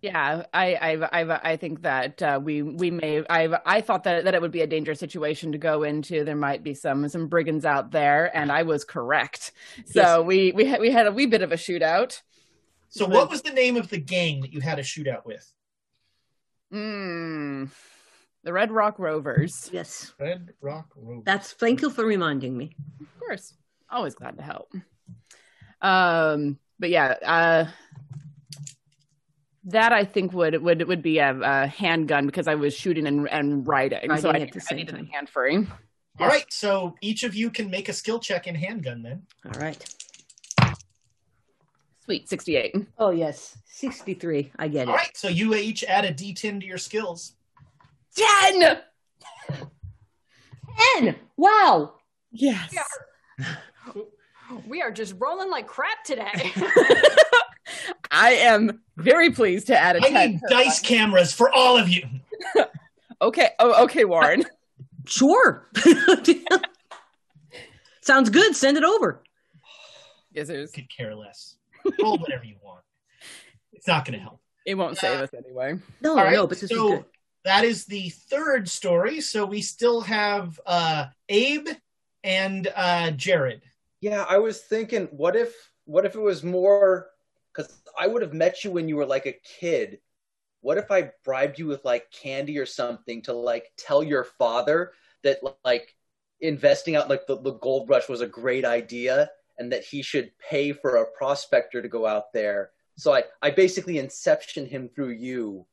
Yeah, I, I, I, I think that uh, we, we may. I, I thought that that it would be a dangerous situation to go into. There might be some, some brigands out there, and I was correct. So Yes. we, we had, we had a wee bit of a shootout. So what was the name of the gang that you had a shootout with? Mm, the Red Rock Rovers, Yes, Red Rock Road. that's thank you for reminding me. of course. Always glad to help. Um, but yeah, uh, that I think would would would be a, a handgun because I was shooting and, and riding, so I, at the I needed time. hand free. All right, so each of you can make a skill check in handgun then. All right. Sweet, sixty-eight. Oh yes, sixty-three. I get it. All right, so you each add a D10 to your skills. Ten. Ten. Wow. Yes. we are just rolling like crap today. I am very pleased to add a I 10. need dice cameras for all of you. Okay. Oh, okay, Warren. Sure. Sounds good. Send it over. yes, it, is. Could care less. Roll whatever you want. It's not going to help. it won't save us anyway. No, All right, no, but this so is good. that is the third story. So we still have uh, Abe and uh, Jared. Yeah, I was thinking, what if what if it was more because I would have met you when you were like a kid. What if I bribed you with like candy or something to like tell your father that like investing out like the, the gold rush was a great idea and that he should pay for a prospector to go out there. So I, I basically inception him through you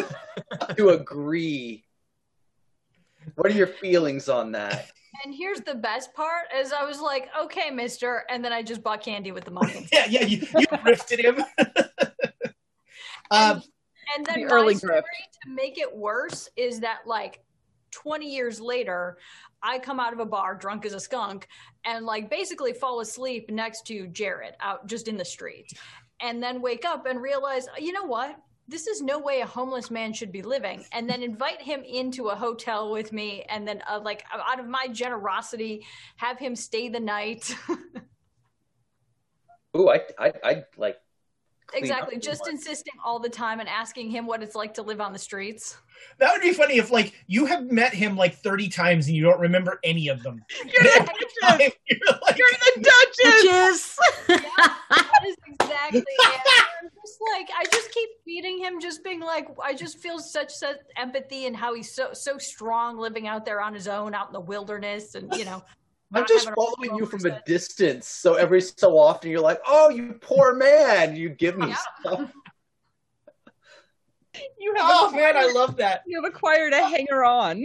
to agree. What are your feelings on that? And here's the best part: is I was like, "Okay, Mister," and then I just bought candy with the money. Yeah, yeah, you, you grifted him. um, And then The my early story grift. to make it worse is that like 20 years later, I come out of a bar drunk as a skunk and like basically fall asleep next to Jared out just in the street. And then wake up and realize, you know what? This is no way a homeless man should be living. And then invite him into a hotel with me and then uh, like out of my generosity, have him stay the night. Ooh, I, I, I like. exactly. Just more. insisting all the time and asking him what it's like to live on the streets. that would be funny if, like, you have met him like 30 times and you don't remember any of them. You're And the Duchess. you're like, You're the Duchess. Bitches. that is exactly it. I'm just like I just keep feeding him, just being like I just feel such such empathy and how he's so so strong living out there on his own out in the wilderness and you know. I'm just following you from a distance. So every so often you're like, oh, you poor man. You give me Yeah. stuff. You have oh, acquired, man, I love that. you have acquired a hanger on.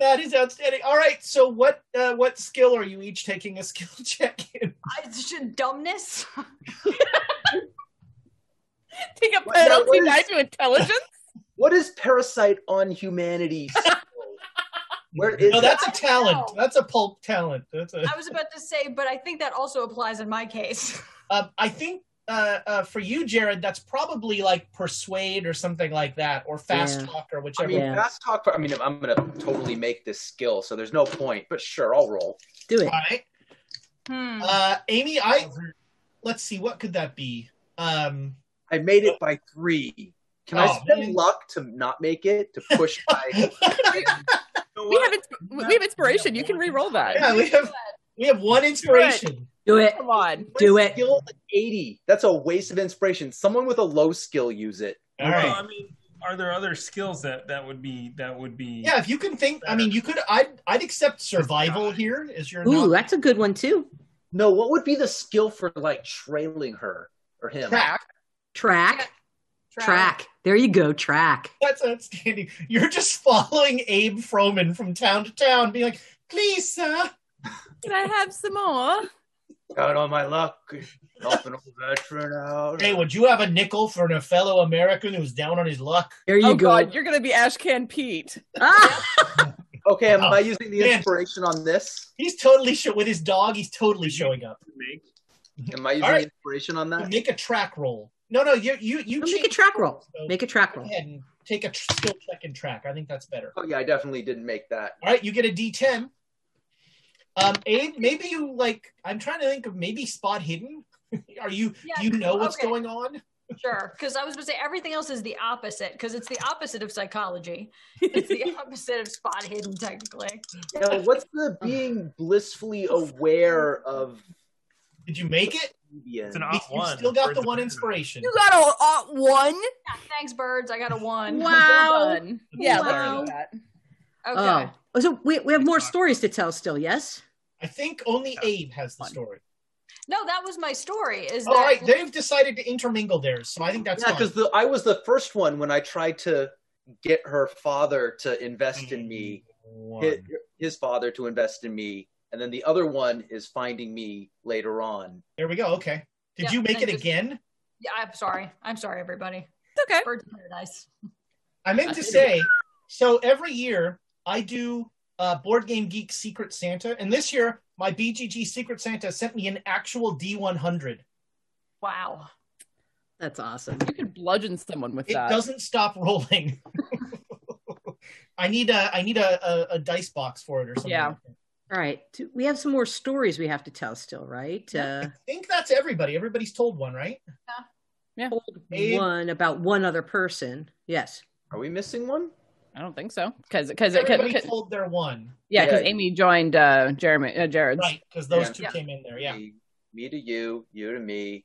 That is outstanding. All right, so what uh, what skill are you each taking a skill check in? I, should, dumbness. Take a What- penalty what is- die to intelligence. What is parasite on humanity? skill? Where is No, that's a I don't talent. That's a pulp talent. That's a. I was about to say, but I think that also applies in my case. Um, I think uh, uh, for you, Jared, that's probably like persuade or something like that, or fast Yeah. talk or I whichever. mean, Yeah. fast talk. I mean, I'm gonna totally make this skill, so there's no point. But sure, I'll roll. Do it. All right, Hmm. uh, Amy. I let's see. What could that be? Um, I made it by three. Can I Oh, spend man. luck to not make it to push my? You know We have ins- we have inspiration. You can re-roll that. yeah, we have we have one inspiration. Do it. Come on. Do My it. Skill 80. That's a waste of inspiration. Someone with a low skill use it. All Well. I mean, are there other skills that that would be that would be? Yeah, if you can think, I mean, you could. I'd I'd accept survival here as your Ooh, non- that's a good one too. No, what would be the skill for like trailing her or him? track. Track. Track. Track. There you go. Track. That's outstanding. You're just following Abe Froman from town to town, being like, "Please, sir." Can I have some more? Got all my luck. Helping old veteran out. Hey, would you have a nickel for a fellow American who's down on his luck? There you oh go. God, you're gonna be Ashcan Pete. Ah! Okay, am Oh, I using the man. inspiration on this? He's totally show with his dog. He's totally showing up. Am I using All right. inspiration on that? Make a track roll. No, no, you you you Make a track roll. So Make a track go roll. ahead and take a tr- skill check and track. I think that's better. Oh yeah, I definitely didn't make that. All right, you get a D10. Um, Abe, maybe you like. I'm trying to think of maybe spot hidden. Are you? Yeah, do you know what's okay. going on? Sure, because I was going to say everything else is the opposite, because it's the opposite of psychology. It's the opposite of spot hidden, technically. Now, what's the being blissfully aware of Did you make it? Media? It's an You, off you still got Birds the one inspiration. You got a uh, one. Yeah, thanks, birds. I got a one. Wow. done. Yeah, Wow. let's do that. Okay. Oh. So we, we have more stories to tell still, yes? I think only Abe has the story. No, that was my story. Is All that right, they've decided to intermingle theirs, so I think that's Yeah, because I was the first one when I tried to get her father to invest in me, one. his, his father to invest in me, and then the other one is finding me later on. There we go. Okay. Did Yeah, you make it just- again? Yeah, I'm sorry. I'm sorry, everybody. It's okay. Birds of paradise. I meant to say, so every year I do uh, Board Game Geek Secret Santa, and this year my BGG Secret Santa sent me an actual D100. Wow. That's awesome. You could bludgeon someone with It that. doesn't stop rolling. I need a I need a, a, a dice box for it or something. Yeah. like that. All right. We have some more stories we have to tell still, right? Uh, I think that's everybody. Everybody's told one, right? Yeah. Told Abe? one about one other person. Yes. Are we missing one? I don't think so. Because because Everybody told their one, yeah, because Yeah. Amy joined uh, Jeremy uh, Jared's. right? Because those Yeah. two Yeah. came in there. Yeah. Me, me to you, you to me.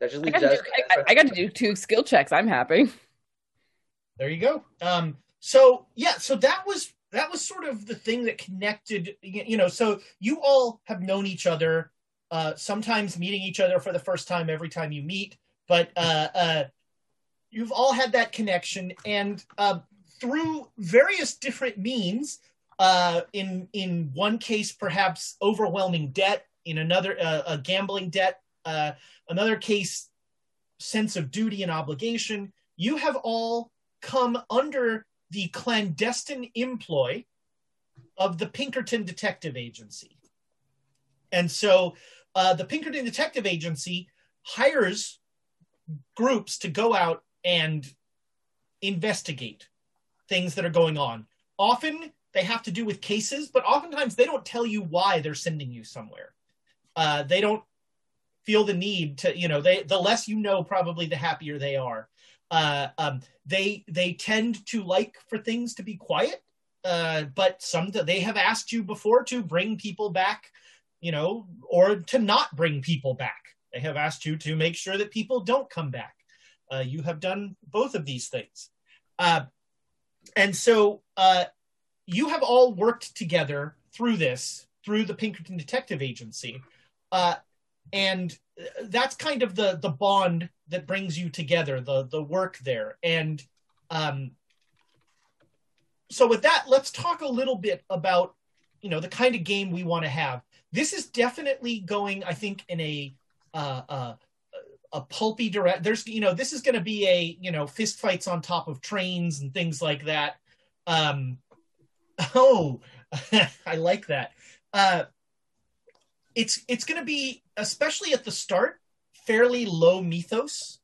That just I leaves got, to do, us. I, I got to do two skill checks. I'm happy. There you go. Um, so yeah, so that was that was sort of the thing that connected. You know, so you all have known each other. Uh, sometimes meeting each other for the first time every time you meet, but uh, uh, you've all had that connection, and uh, through various different means. Uh, in in one case, perhaps overwhelming debt. In another, uh, a gambling debt. Uh, another case, sense of duty and obligation. You have all come under the clandestine employ of the Pinkerton Detective Agency. And so uh, the Pinkerton Detective Agency hires groups to go out and investigate things that are going on. Often they have to do with cases, but oftentimes they don't tell you why they're sending you somewhere. Uh, they don't feel the need to, you know, they the less you know, probably the happier they are. Uh, um, they they tend to like for things to be quiet, uh, but some they have asked you before to bring people back, you know, or to not bring people back. They have asked you to make sure that people don't come back. Uh, you have done both of these things, uh, and so uh, you have all worked together through this through the Pinkerton Detective Agency, uh, and that's kind of the the bond that brings you together the the work there and um so with that, let's talk a little bit about you know the kind of game we want to have. This is definitely going, I think, in a uh, uh, a pulpy direct. There's you know this is going to be a you know fist fights on top of trains and things like that. Um, oh, I like that. Uh, it's it's going to be especially at the start fairly low mythos.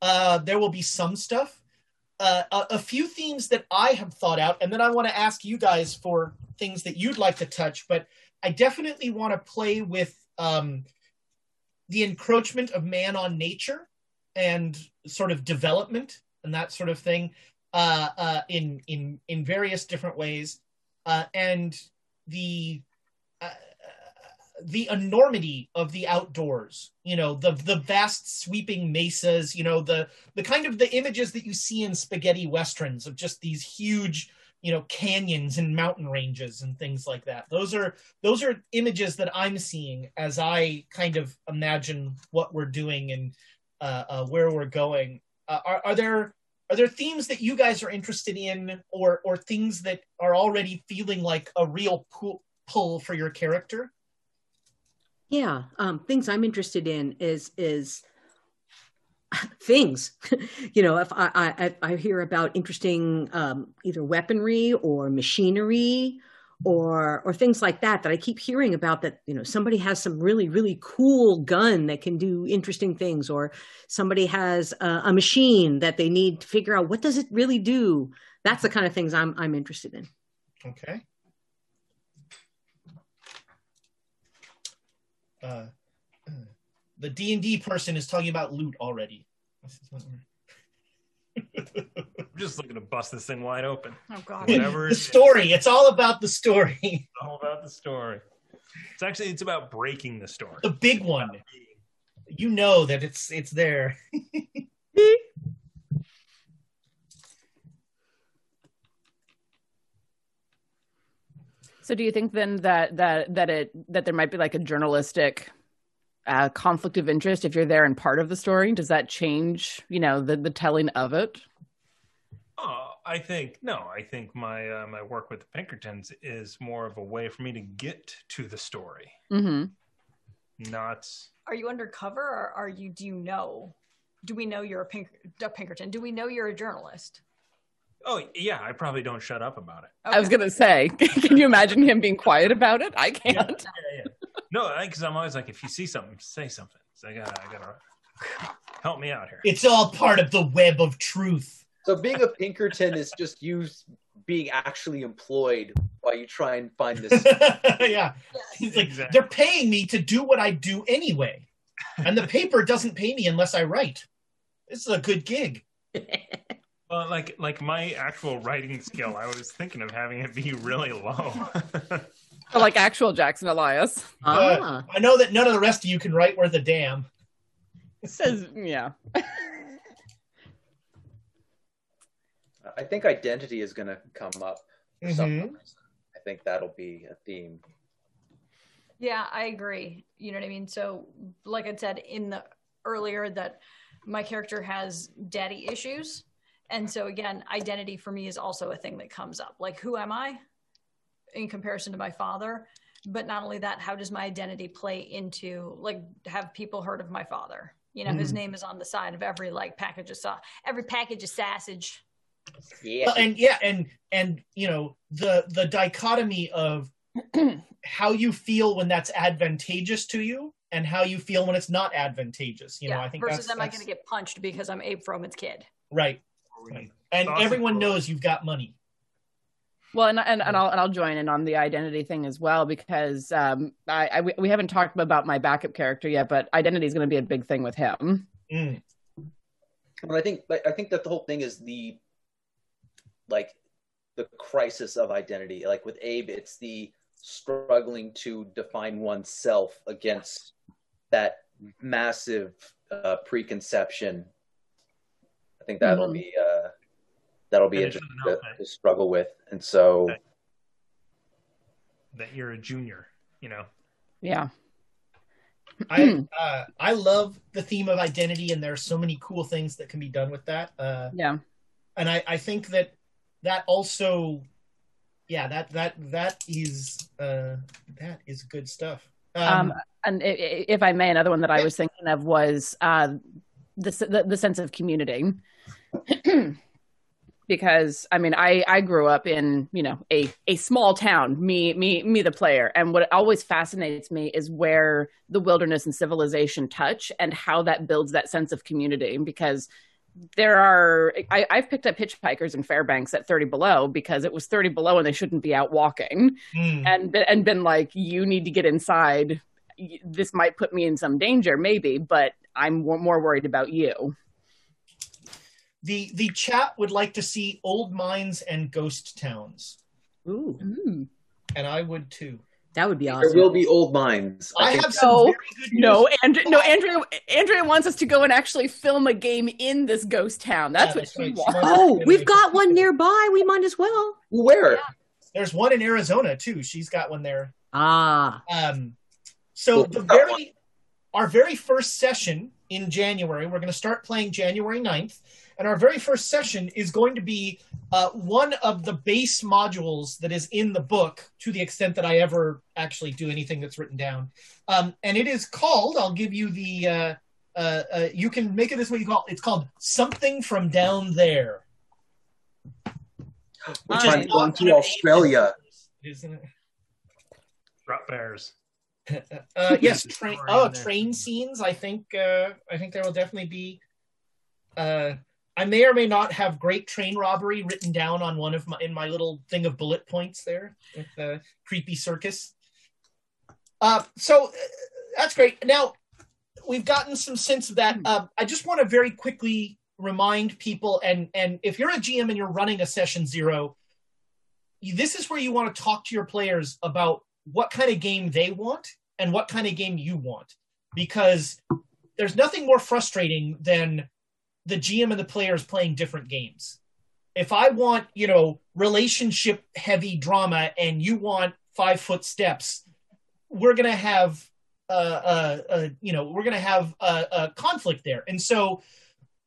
Uh, there will be some stuff. Uh, a, a, few themes that I have thought out, and then I want to ask you guys for things that you'd like to touch. But I definitely want to play with um, the encroachment of man on nature and sort of development and that sort of thing uh, uh, in in in various different ways, uh, and the the enormity of the outdoors you know the the vast sweeping mesas you know the the kind of the images that you see in spaghetti westerns of just these huge you know canyons and mountain ranges and things like that. Those are those are images that i'm seeing as i kind of imagine what we're doing and uh, uh, where we're going. Uh, are, are there are there themes that you guys are interested in or or things that are already feeling like a real pull, pull for your character yeah, um, things I'm interested in is is things. you know, if I, I I hear about interesting um, either weaponry or machinery or or things like that that I keep hearing about that you know somebody has some really really cool gun that can do interesting things or somebody has a, a machine that they need to figure out what does it really do. That's the kind of things I'm I'm interested in. Okay. Uh, the D and D person is talking about loot already. I'm just looking to bust this thing wide open. Oh god! Whatever the story. It's all about the story. It's all about the story. It's actually it's about breaking the story. The big one. You know that it's it's there. So do you think then that that that it that there might be like a journalistic uh, conflict of interest if you're there and part of the story? Does that change, you know, the the telling of it? Oh, I think no. I think my uh, my work with the Pinkertons is more of a way for me to get to the story. Mm-hmm. Not. Are you undercover, or are you? Do you know? Do we know you're a, Pink, a Pinkerton? Do we know you're a journalist? Oh yeah, I probably don't shut up about it. Okay. I was gonna say, can you imagine him being quiet about it? I can't. Yeah, yeah, yeah. No, because I'm always like, if you see something, say something. So ah, I gotta, I gotta help me out here. It's all part of the web of truth. So being a Pinkerton is just you being actually employed while you try and find this. yeah, he's like, exactly. they're paying me to do what I do anyway, and the paper doesn't pay me unless I write. This is a good gig. Well, like like my actual writing skill, I was thinking of having it be really low. like actual Jackson Elias. Uh, ah. I know that none of the rest of you can write worth a damn. It says, yeah. I think identity is going to come up for mm-hmm. some reason. I think that'll be a theme. Yeah, I agree. You know what I mean? So, like I said in the earlier, that my character has daddy issues and so again, identity for me is also a thing that comes up. Like, who am I in comparison to my father? But not only that, how does my identity play into like have people heard of my father? You know, mm. his name is on the side of every like package of sauce, every package of sausage. Yeah. and yeah, and and you know, the the dichotomy of how you feel when that's advantageous to you and how you feel when it's not advantageous. You yeah. know, I think versus that's, am that's... I going to get punched because I'm Abe Froman's kid? Right. Right. And everyone knows you've got money. Well, and, and, and I'll and I'll join in on the identity thing as well because um, I, I we haven't talked about my backup character yet, but identity is going to be a big thing with him. Mm. But I think I think that the whole thing is the like the crisis of identity. Like with Abe, it's the struggling to define oneself against that massive uh, preconception think that'll mm-hmm. be uh, that'll be interesting to, to, struggle with, and so that, that you're a junior, you know. Yeah. I uh, I love the theme of identity, and there are so many cool things that can be done with that. Uh, yeah, and I, I think that that also yeah, that that that is uh, that is good stuff. Um, and i- i- if I may, another one that I was thinking of was uh, the, the the sense of community. because I mean, I I grew up in you know a a small town, me me me the player, and what always fascinates me is where the wilderness and civilization touch and how that builds that sense of community. Because there are I, I've picked up hitchhikers in Fairbanks at 30 below because it was 30 below and they shouldn't be out walking hmm. and and been like you need to get inside this might put me in some danger maybe but i'm more more worried about you the the chat would like to see old mines and ghost towns, Ooh, and I would too. that would be awesome. There will be old mines. I, think have so. No, very good news. no andrea andrea andrea wants us to go and actually film a game in this ghost town that's Yeah, what that's she right. Wants wants- Oh, we've got one nearby. We might as well. where? There's one in Arizona too. She's got one there. Ah, Um, so the very our very first session in January, we're going to start playing January 9th, and our very first session is going to be uh, one of the base modules that is in the book, to the extent that I ever actually do anything that's written down. Um, and it is called. I'll give you the. Uh, uh, uh, you can make it this way. You call it's called something from down there. Which Fine. I'm going to Australia. Isn't it? Drop bears. Uh, yes, train. Oh, train scenes. I think. Uh, I think there will definitely be. Uh, I may or may not have great train robbery written down on one of my in my little thing of bullet points there with uh, creepy circus. Uh, so uh, that's great. Now we've gotten some sense of that. Uh, I just want to very quickly remind people, and and if you're a GM and you're running a session zero, you- this is where you want to talk to your players about what kind of game they want and what kind of game you want because there's nothing more frustrating than the GM and the players playing different games. If I want, you know, relationship heavy drama and you want five foot steps, we're going to have, uh, uh, uh, you know, we're going to have a, a conflict there. And so,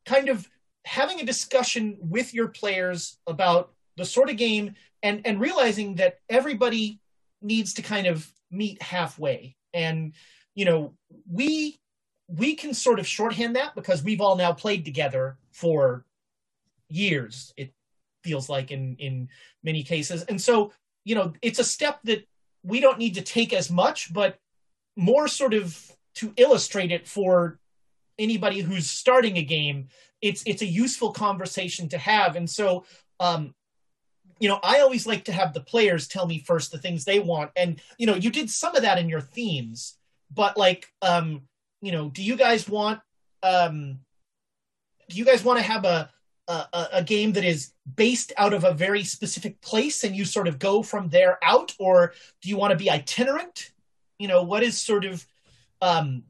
kind of having a discussion with your players about the sort of game and and realizing that everybody needs to kind of meet halfway and you know we we can sort of shorthand that because we've all now played together for years it feels like in in many cases. And so you know it's a step that we don't need to take as much but more sort of to illustrate it for anybody who's starting a game it's it's a useful conversation to have. And so um you know i always like to have the players tell me first the things they want. And you know you did some of that in your themes but like um you know do you guys want um do you guys want to have a a, a- game that is based out of a very specific place and you sort of go from there out? Or do you want to be itinerant? You know what is sort of um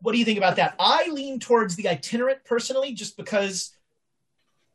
what do you think about that? I lean towards the itinerant personally just because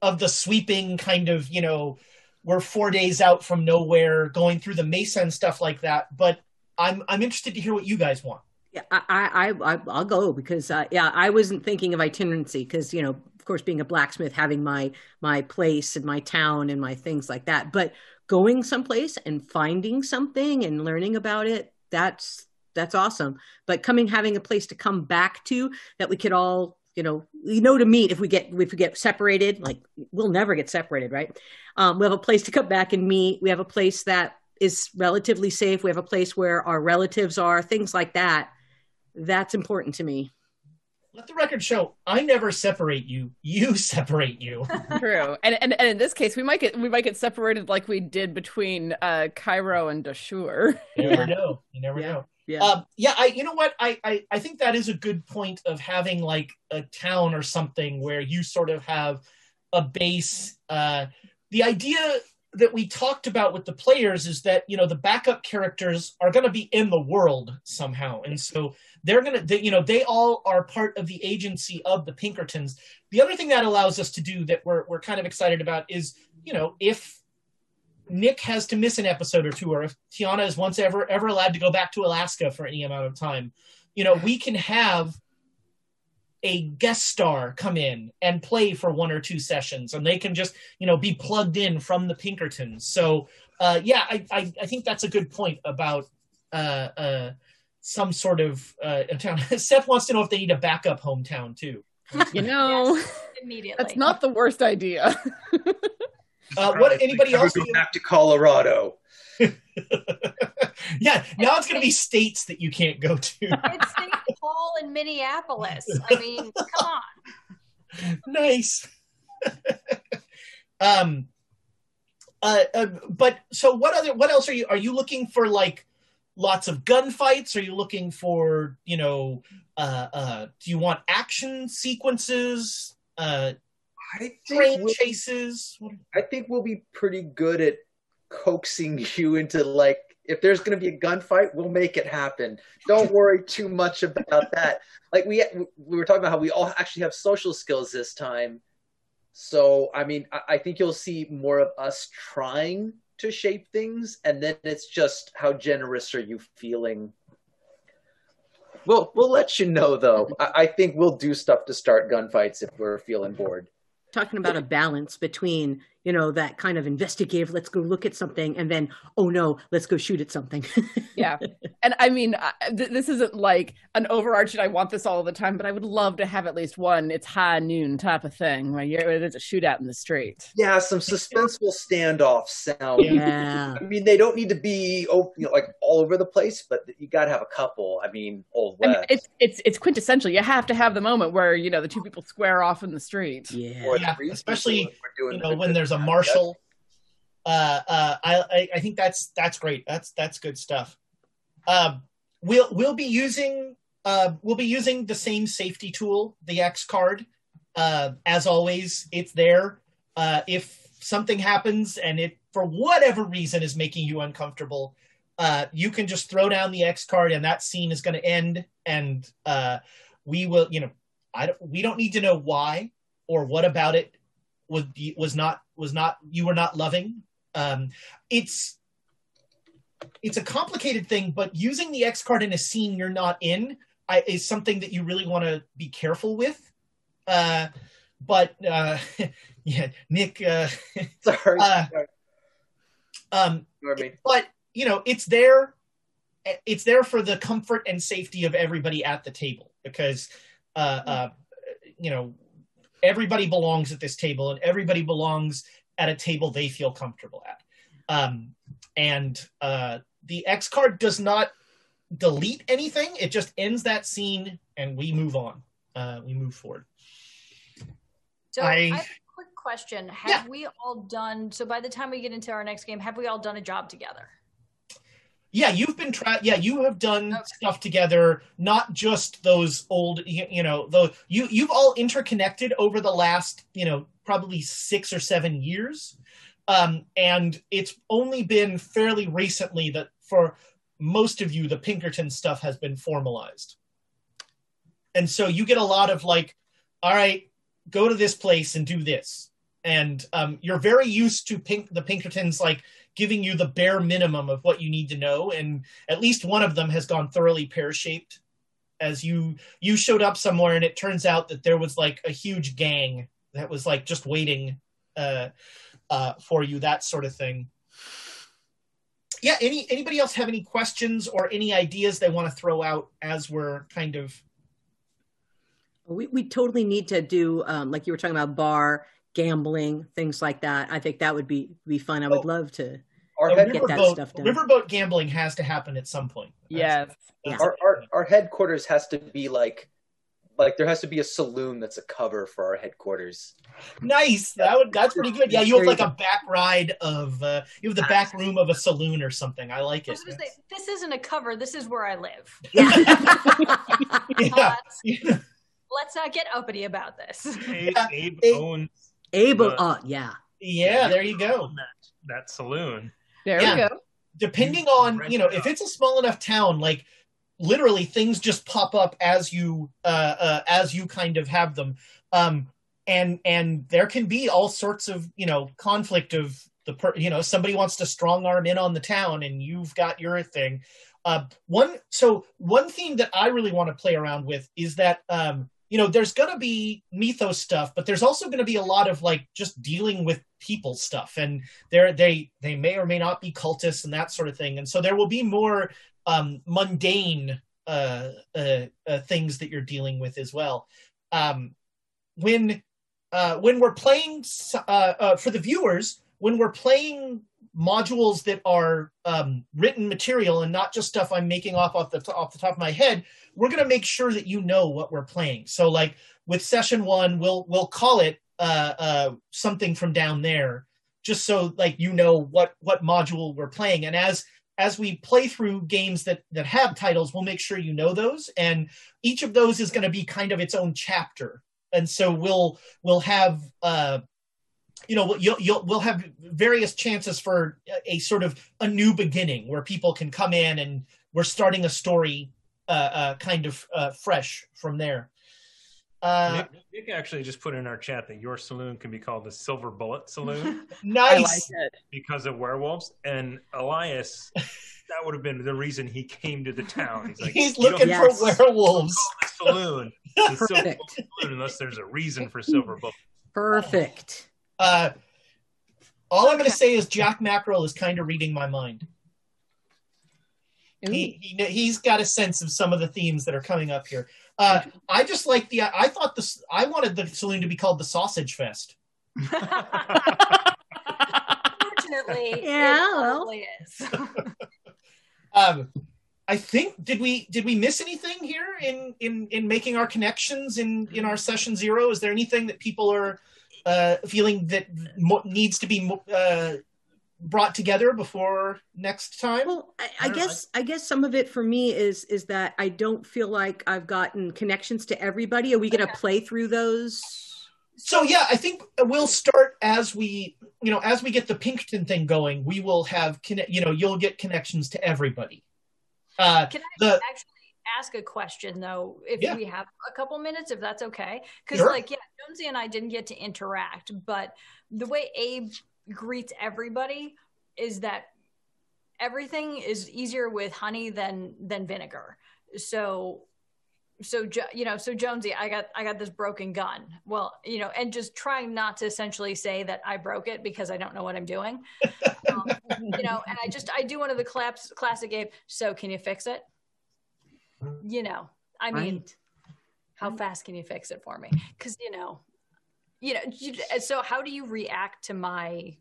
of the sweeping kind of you know we're four days out from nowhere going through the mesa and stuff like that but i'm i'm interested to hear what you guys want yeah, I, I, I, I'll go because, uh, yeah, I wasn't thinking of itinerancy because, you know, of course, being a blacksmith, having my my place and my town and my things like that. But going someplace and finding something and learning about it, that's that's awesome. But coming, having a place to come back to that we could all, you know, we know to meet if we get if we get separated. Like we'll never get separated, right? Um, we have a place to come back and meet. We have a place that is relatively safe. We have a place where our relatives are, things like that. That's important to me. let the record show i never separate you you separate you True, and, and and in this case, we might get we might get separated like we did between uh, Cairo and Dashur. you never know you never Yeah. know Yeah. um, yeah i you know what? I, I i think that is a good point of having like a town or something where you sort of have a base uh the idea that we talked about with the players is that you know the backup characters are going to be in the world somehow. And so they're going to they, you know they all are part of the agency of the pinkertons. The other thing that allows us to do that we're, we're kind of excited about is you know if nick has to miss an episode or two or if tiana is once ever ever allowed to go back to alaska for any amount of time you know we can have a guest star come in and play for one or two sessions, and they can just you know be plugged in from the Pinkertons. So uh, yeah, I, I, I think that's a good point about uh, uh, some sort of uh, town. Seth wants to know if they need a backup hometown too. You know, Yes, immediately. that's not the worst idea. Uh, what anybody else? go back to Colorado. yeah, now it's going to be states that you can't go to. It's St. Paul in Minneapolis. I mean, come on. nice. um, uh, uh, but so what other? What else are you? Are you looking for like lots of gunfights? Are you looking for you know? Uh, uh, do you want action sequences? Uh, I think, we'll, chases? I think we'll be pretty good at coaxing you into like if there's going to be a gunfight, we'll make it happen. Don't worry too much about that. Like we we were talking about how we all actually have social skills this time. So I mean, I, I think you'll see more of us trying to shape things, and then it's just how generous are you feeling. We'll we'll let you know though. I, I think we'll do stuff to start gunfights if we're feeling bored. Talking about a balance between you know that kind of investigative let's go look at something and then oh no let's go shoot at something. Yeah. And i mean th- this isn't like an overarching i want this all the time but i would love to have at least one it's high noon type of thing where you're, there's a shootout in the street. Yeah, some suspenseful standoff sound. yeah. I mean, they don't need to be oh, you know, like all over the place, but you got to have a couple. I mean, Old I mean, West. it's it's it's quintessential. You have to have the moment where you know the two people square off in the street. Yeah. Or Yeah, especially, people if we're you know when there's a marshal uh uh I, I i think that's that's great. That's that's good stuff. Um we'll we'll be using uh we'll be using the same safety tool the x card. Uh as always it's there. Uh if something happens and it for whatever reason is making you uncomfortable uh you can just throw down the x card and that scene is going to end. And uh we will you know i don't we don't need to know why or what about it was was not was not you were not loving. Um it's it's a complicated thing but using the x card in a scene you're not in I, is something that you really want to be careful with. Uh but uh yeah nick uh, Sorry, Uh, sorry. um I mean, but you know it's there it's there for the comfort and safety of everybody at the table because uh, uh, you know everybody belongs at this table and everybody belongs at a table they feel comfortable at. Um, and uh, the x card does not delete anything. It just ends that scene and we move on. Uh, we move forward. So I- I, have a quick question. Have we all done so by the time we get into our next game, have we all done a job together? Yeah, you've been trying. Yeah, you have done Okay. stuff together. Not just those old, you, you know, the you you've all interconnected over the last, you know, probably six or seven years, um, and it's only been fairly recently that for most of you the Pinkerton stuff has been formalized, and so you get a lot of like, all right, go to this place and do this, and um, you're very used to Pink the Pinkertons like giving you the bare minimum of what you need to know and at least one of them has gone thoroughly pear-shaped. As you you showed up somewhere and it turns out that there was like a huge gang that was like just waiting uh uh for you that sort of thing. Yeah any anybody else have any questions or any ideas they want to throw out as we're kind of we, we totally need to do um, like you were talking about bar gambling things like that. I think that would be be fun. I would Oh. love to our, head, get that riverboat, stuff done. riverboat gambling has to happen at some point yes That's- our, our, our headquarters has to be like, like there has to be a saloon that's a cover for our headquarters. Nice. That would that's pretty good. Yeah, you have like a back ride of uh, you have the back room of a saloon or something. I like I it. was gonna say, this isn't a cover. This is where I live. yeah Yeah. Uh, let's not get uppity about this. Abe, Abe Abe- owns able Uh, uh yeah yeah, there you go. that, that saloon. There Yeah. we go Depending on, you know, if it's a small enough town, like literally things just pop up as you uh, uh as you kind of have them. Um and and there can be all sorts of, you know, conflict of the per, you know, somebody wants to strong arm in on the town and you've got your thing. Uh one so one theme that I really want to play around with is that um you know, there's going to be mythos stuff, but there's also going to be a lot of like just dealing with people stuff, and there they they may or may not be cultists and that sort of thing, and so there will be more um, mundane uh, uh, uh, things that you're dealing with as well. Um, when uh, when we're playing uh, uh, for the viewers, when we're playing modules that are um, written material and not just stuff I'm making off off the off the top of my head, we're going to make sure that you know what we're playing. So, like with session one, we'll we'll call it uh, uh, something from down there, just so like you know what what module we're playing. And as as we play through games that that have titles, we'll make sure you know those. And each of those is going to be kind of its own chapter. And so we'll we'll have uh, you know you'll, you'll we'll have various chances for a, sort of a new beginning where people can come in and we're starting a story uh, uh, kind of uh, fresh from there. Uh, Nick, Nick, actually just put in our chat that your saloon can be called the Silver Bullet Saloon. nice, like because of werewolves. And Elias, that would have been the reason he came to the town. He's, like, He's looking for yes. werewolves. saloon, the Silver Saloon, unless there's a reason for Silver Bullet. Perfect. Uh, all I'm going to say is Jack Mackerel is kind of reading my mind. He, he he's got a sense of some of the themes that are coming up here. Uh, I just like the. I thought this. I wanted the saloon to be called the Sausage Fest. Unfortunately, yeah, it probably is. um, I think did we did we miss anything here in in in making our connections in in our session zero? Is there anything that people are uh, feeling that mo- needs to be uh, brought together before next time? Well, I, I, I guess I, I guess some of it for me is is that I don't feel like I've gotten connections to everybody. Are we going to play through those? So yeah, I think we'll start as we you know as we get the Pinkerton thing going. We will have connect. You know, you'll get connections to everybody. Uh, Can I the, actually ask a question though, if yeah. we have a couple minutes, if that's okay? Because sure. like yeah, Jonesy and I didn't get to interact, but the way Abe greets everybody is that everything is easier with honey than than vinegar. So so you know so jonesy i got i got this broken gun well you know and just trying not to essentially say that i broke it because i don't know what i'm doing um, you know and i just i do one of the claps classic Abe. so can you fix it you know i mean right. how fast can you fix it for me? Because you know you know you, so how do you react to my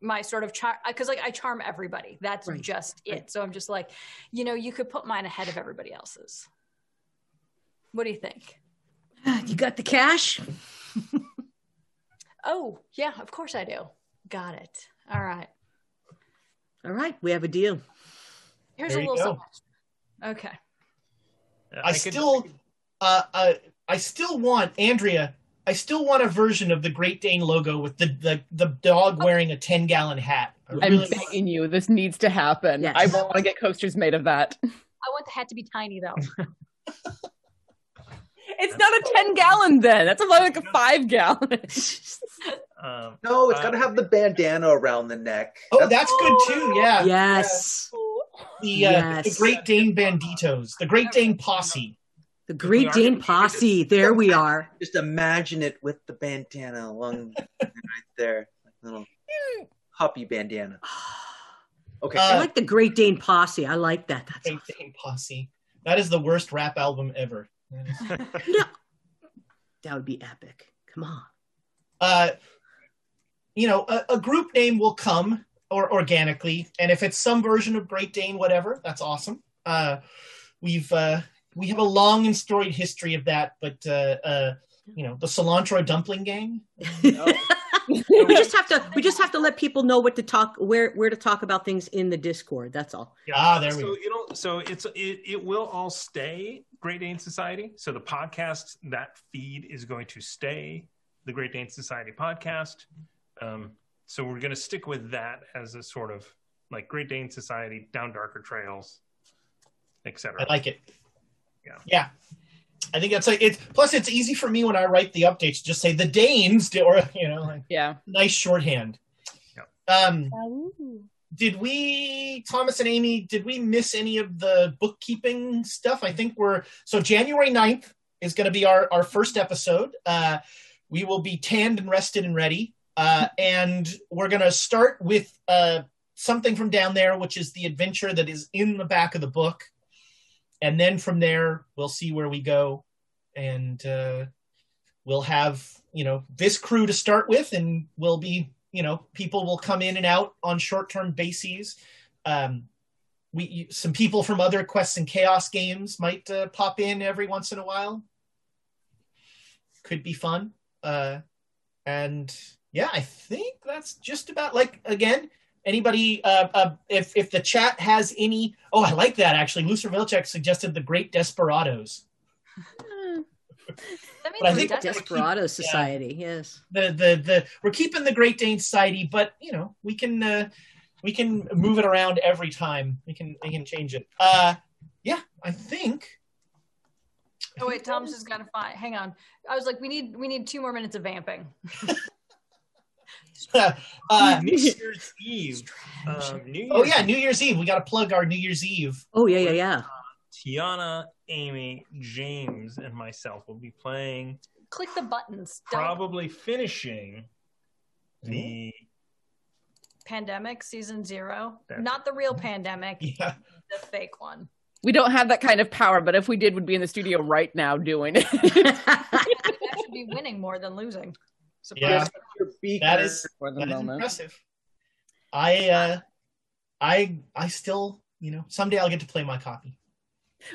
my sort of charm because like i charm everybody. That's right. just it. Right. so i'm just like you know you could put mine ahead of everybody else's. What do you think? Ah, you got the cash? Oh yeah of course i do. Got it. All right. All right we have a deal. Here's there a little okay I, I still, uh, uh, I still want Andrea. I still want a version of the Great Dane logo with the the, the dog wearing a ten gallon hat. I am really begging want... you, this needs to happen. Yes. I want to get coasters made of that. I want the hat to be tiny though. it's not a 10 gallon then. That's about like a five gallon. um, no, it's uh, got to have the bandana around the neck. Oh, that's, that's good too. Yeah. Yes. Yeah the uh, yes. the Great Dane Banditos, the Great Dane Posse. The Great Dane Posse. There we are. Just imagine it with the bandana along right there, little puppy bandana. Okay, uh, I like the Great Dane Posse. I like that. That's Great awesome. Dane Posse. That is the worst rap album ever. no. That would be epic. Come on. Uh, you know, a, a group name will come or organically. And if it's some version of Great Dane, whatever, that's awesome. Uh, we've uh, we have a long and storied history of that, but uh, uh, you know, the cilantro dumpling gang. we just have to we just have to let people know what to talk where where to talk about things in the Discord. That's all. Ah, there so, we go. You know, so it's it, it will all stay Great Dane Society. So the podcast that feed is going to stay the Great Dane Society podcast. Um, so we're going to stick with that as a sort of like Great Dane Society, Down Darker Trails, etc. I like it. Yeah. Yeah. I think that's like it's plus it's easy for me when I write the updates just say the Danes or you know like yeah nice shorthand. Yeah. Um did we Thomas and Amy did we miss any of the bookkeeping stuff? I think we're so January 9th is going to be our, our first episode. Uh, we will be tanned and rested and ready. Uh, and we're going to start with uh, something from down there, which is the adventure that is in the back of the book. And then from there, we'll see where we go. And uh, we'll have, you know, this crew to start with, and we'll be, you know, people will come in and out on short term bases. Um, we some people from other quests and chaos games might uh, pop in every once in a while could be fun uh and yeah i think that's just about like again anybody uh, uh if if the chat has any oh i like that actually lucer vilcek suggested the great desperados But I think desperate. Desperado Society, yes. the the the we're keeping the great dane society but you know we can uh we can move it around every time we can we can change it uh yeah i think Oh wait, Tom's just got to find. Hang on. I was like, we need we need two more minutes of vamping. uh, New Year's Eve. Um, New Year's oh yeah new year's eve we got to plug our new year's eve Oh yeah, yeah, yeah. Tiana, Amy, James, and myself will be playing, Click the buttons. Don't- probably finishing the. Pandemic season zero, That's- not the real pandemic, yeah the fake one. We don't have that kind of power, but if we did, we'd be in the studio right now doing it. That should be winning more than losing. Yeah. Your beaker. that is For the that is moment. impressive i uh i i still you know someday i'll get to play my copy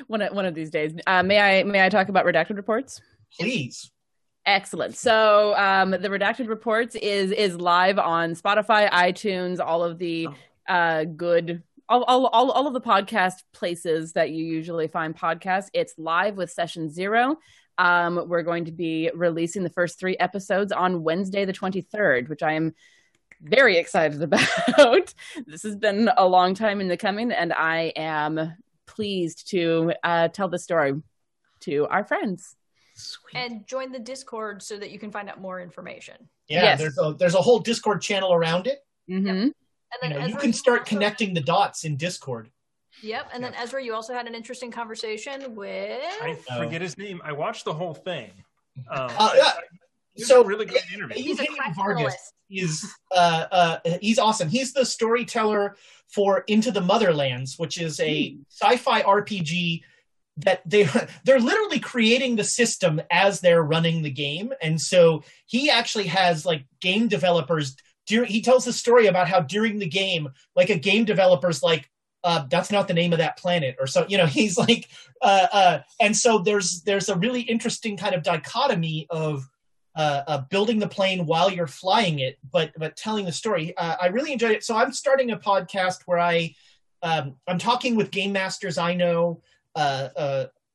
one of, one of these days. Uh, may I may I talk about redacted reports? please Excellent. So um, the redacted reports is is live on Spotify, iTunes, all of the uh, good. All, all, all, all of the podcast places that you usually find podcasts. It's live with session zero. Um, we're going to be releasing the first three episodes on Wednesday, the 23rd, which I am very excited about. this has been a long time in the coming, and I am pleased to uh, tell the story to our friends. Sweet. And join the Discord so that you can find out more information. yeah Yes. there's a there's a whole discord channel around it Mm-hmm. And you then know you can start also- connecting the dots in discord Yep. And then Ezra, you also had an interesting conversation with. I forget his name. I watched the whole thing. Um, Uh, yeah. it was So, a really great interview. He's a Eugenio Vargas is uh, uh, he's awesome. He's the storyteller for Into the Motherlands, which is a sci-fi RPG that they they're literally creating the system as they're running the game, and so he actually has like game developers. During, he tells the story about how during the game, like a game developer's like, uh, "That's not the name of that planet," or so. You know, he's like, uh, uh, and so there's there's a really interesting kind of dichotomy of uh, uh, building the plane while you're flying it, but but telling the story. Uh, I really enjoyed it. So I'm starting a podcast where I um, I'm talking with game masters I know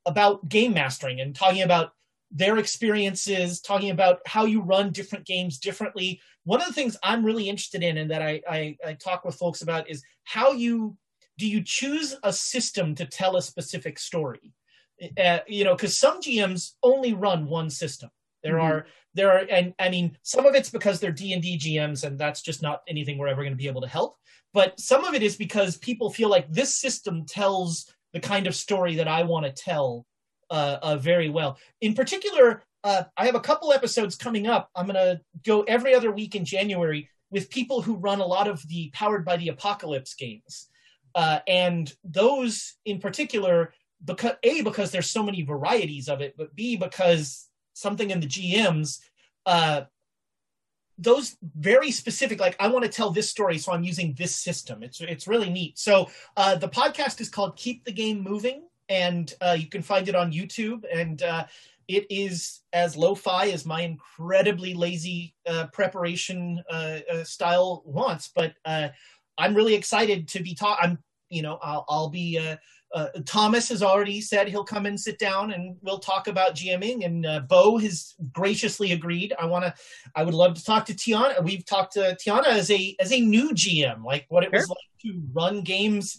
about game mastering and talking about their experiences, talking about how you run different games differently. One of the things I'm really interested in and that I, I, I talk with folks about is how you do you choose a system to tell a specific story. Uh, you know, because some GMs only run one system. There Mhm. are there are and i mean some of it's because they're d&d gms and that's just not anything we're ever going to be able to help but some of it is because people feel like this system tells the kind of story that i want to tell uh, uh, very well in particular uh, i have a couple episodes coming up i'm going to go every other week in january with people who run a lot of the powered by the apocalypse games uh, and those in particular because a because there's so many varieties of it but b because something in the GMs, uh, those very specific, like I want to tell this story, so I'm using this system. It's it's really neat. So uh, the podcast is called Keep the Game Moving, and uh, you can find it on YouTube. And uh, it is as lo-fi as my incredibly lazy uh, preparation uh, uh, style wants. But uh, I'm really excited to be taught. I'm you know I'll, I'll be. Uh, uh, Thomas has already said he'll come and sit down and we'll talk about GMing. And uh, Bo has graciously agreed. I want to. I would love to talk to Tiana. We've talked to Tiana as a as a new GM, like what it was like to run games.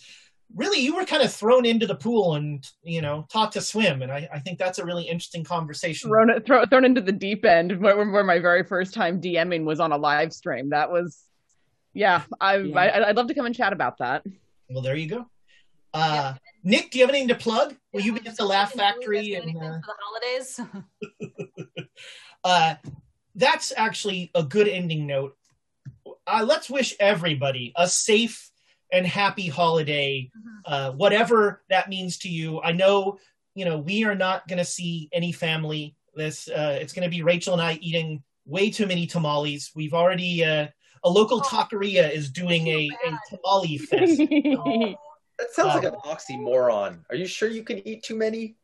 Really, you were kind of thrown into the pool and you know taught to swim, and I, I think that's a really interesting conversation. Thrown, thrown into the deep end where, where my very first time DMing was on a live stream. That was, yeah, I, Yeah. I I'd love to come and chat about that. Well, there you go. Uh, Nick, do you have anything to plug? Will you be at the Laugh Factory? And, And uh, uh, for the holidays. uh, that's actually a good ending note. Uh, let's wish everybody a safe and happy holiday, uh, whatever that means to you. I know, you know, we are not going to see any family. This uh, it's going to be Rachel and I eating way too many tamales. We've already uh, a local Oh. taqueria is doing a, a tamale fest. Oh, That sounds like Uh, an oxymoron. Are you sure you can eat too many?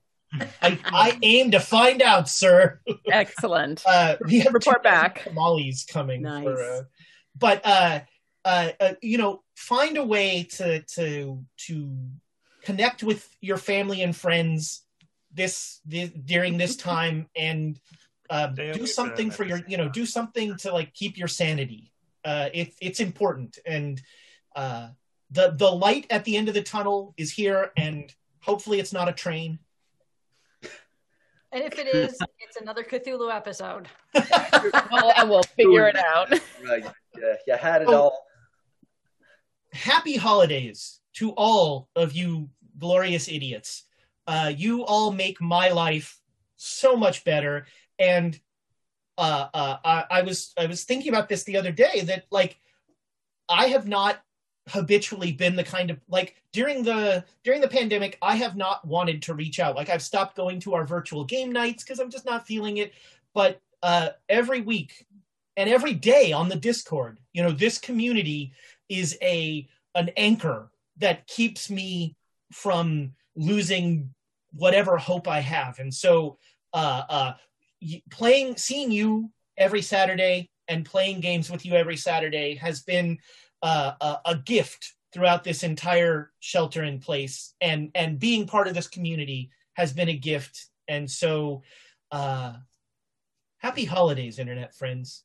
I, I aim to find out, sir. Excellent. Uh, we have Report 2,000 back. tamales coming. Nice. For, uh, but uh, uh, uh, you know, find a way to to to connect with your family and friends this, this during this time, and uh, Stay away do something for your you know do something to like keep your sanity. Uh, it, it's important, and uh, the the light at the end of the tunnel is here, and hopefully it's not a train. and if it is, it's another Cthulhu episode. well, I will figure it out. Right. Yeah, you had it Oh. all. happy holidays to all of you glorious idiots. Uh, you all make my life so much better. And uh, uh, I, I was I was thinking about this the other day that like I have not habitually been the kind of like during the during the pandemic I have not wanted to reach out. Like I've stopped going to our virtual game nights because I'm just not feeling it. But uh, every week and every day on the Discord, you know, this community is a an anchor that keeps me from losing whatever hope I have. And so, uh, uh, playing, seeing you every Saturday and playing games with you every Saturday has been uh, a, a gift throughout this entire shelter in place, and and being part of this community has been a gift. And so, uh, happy holidays, internet friends.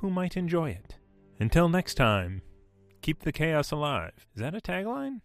who might enjoy it. Until next time, keep the chaos alive. Is that a tagline?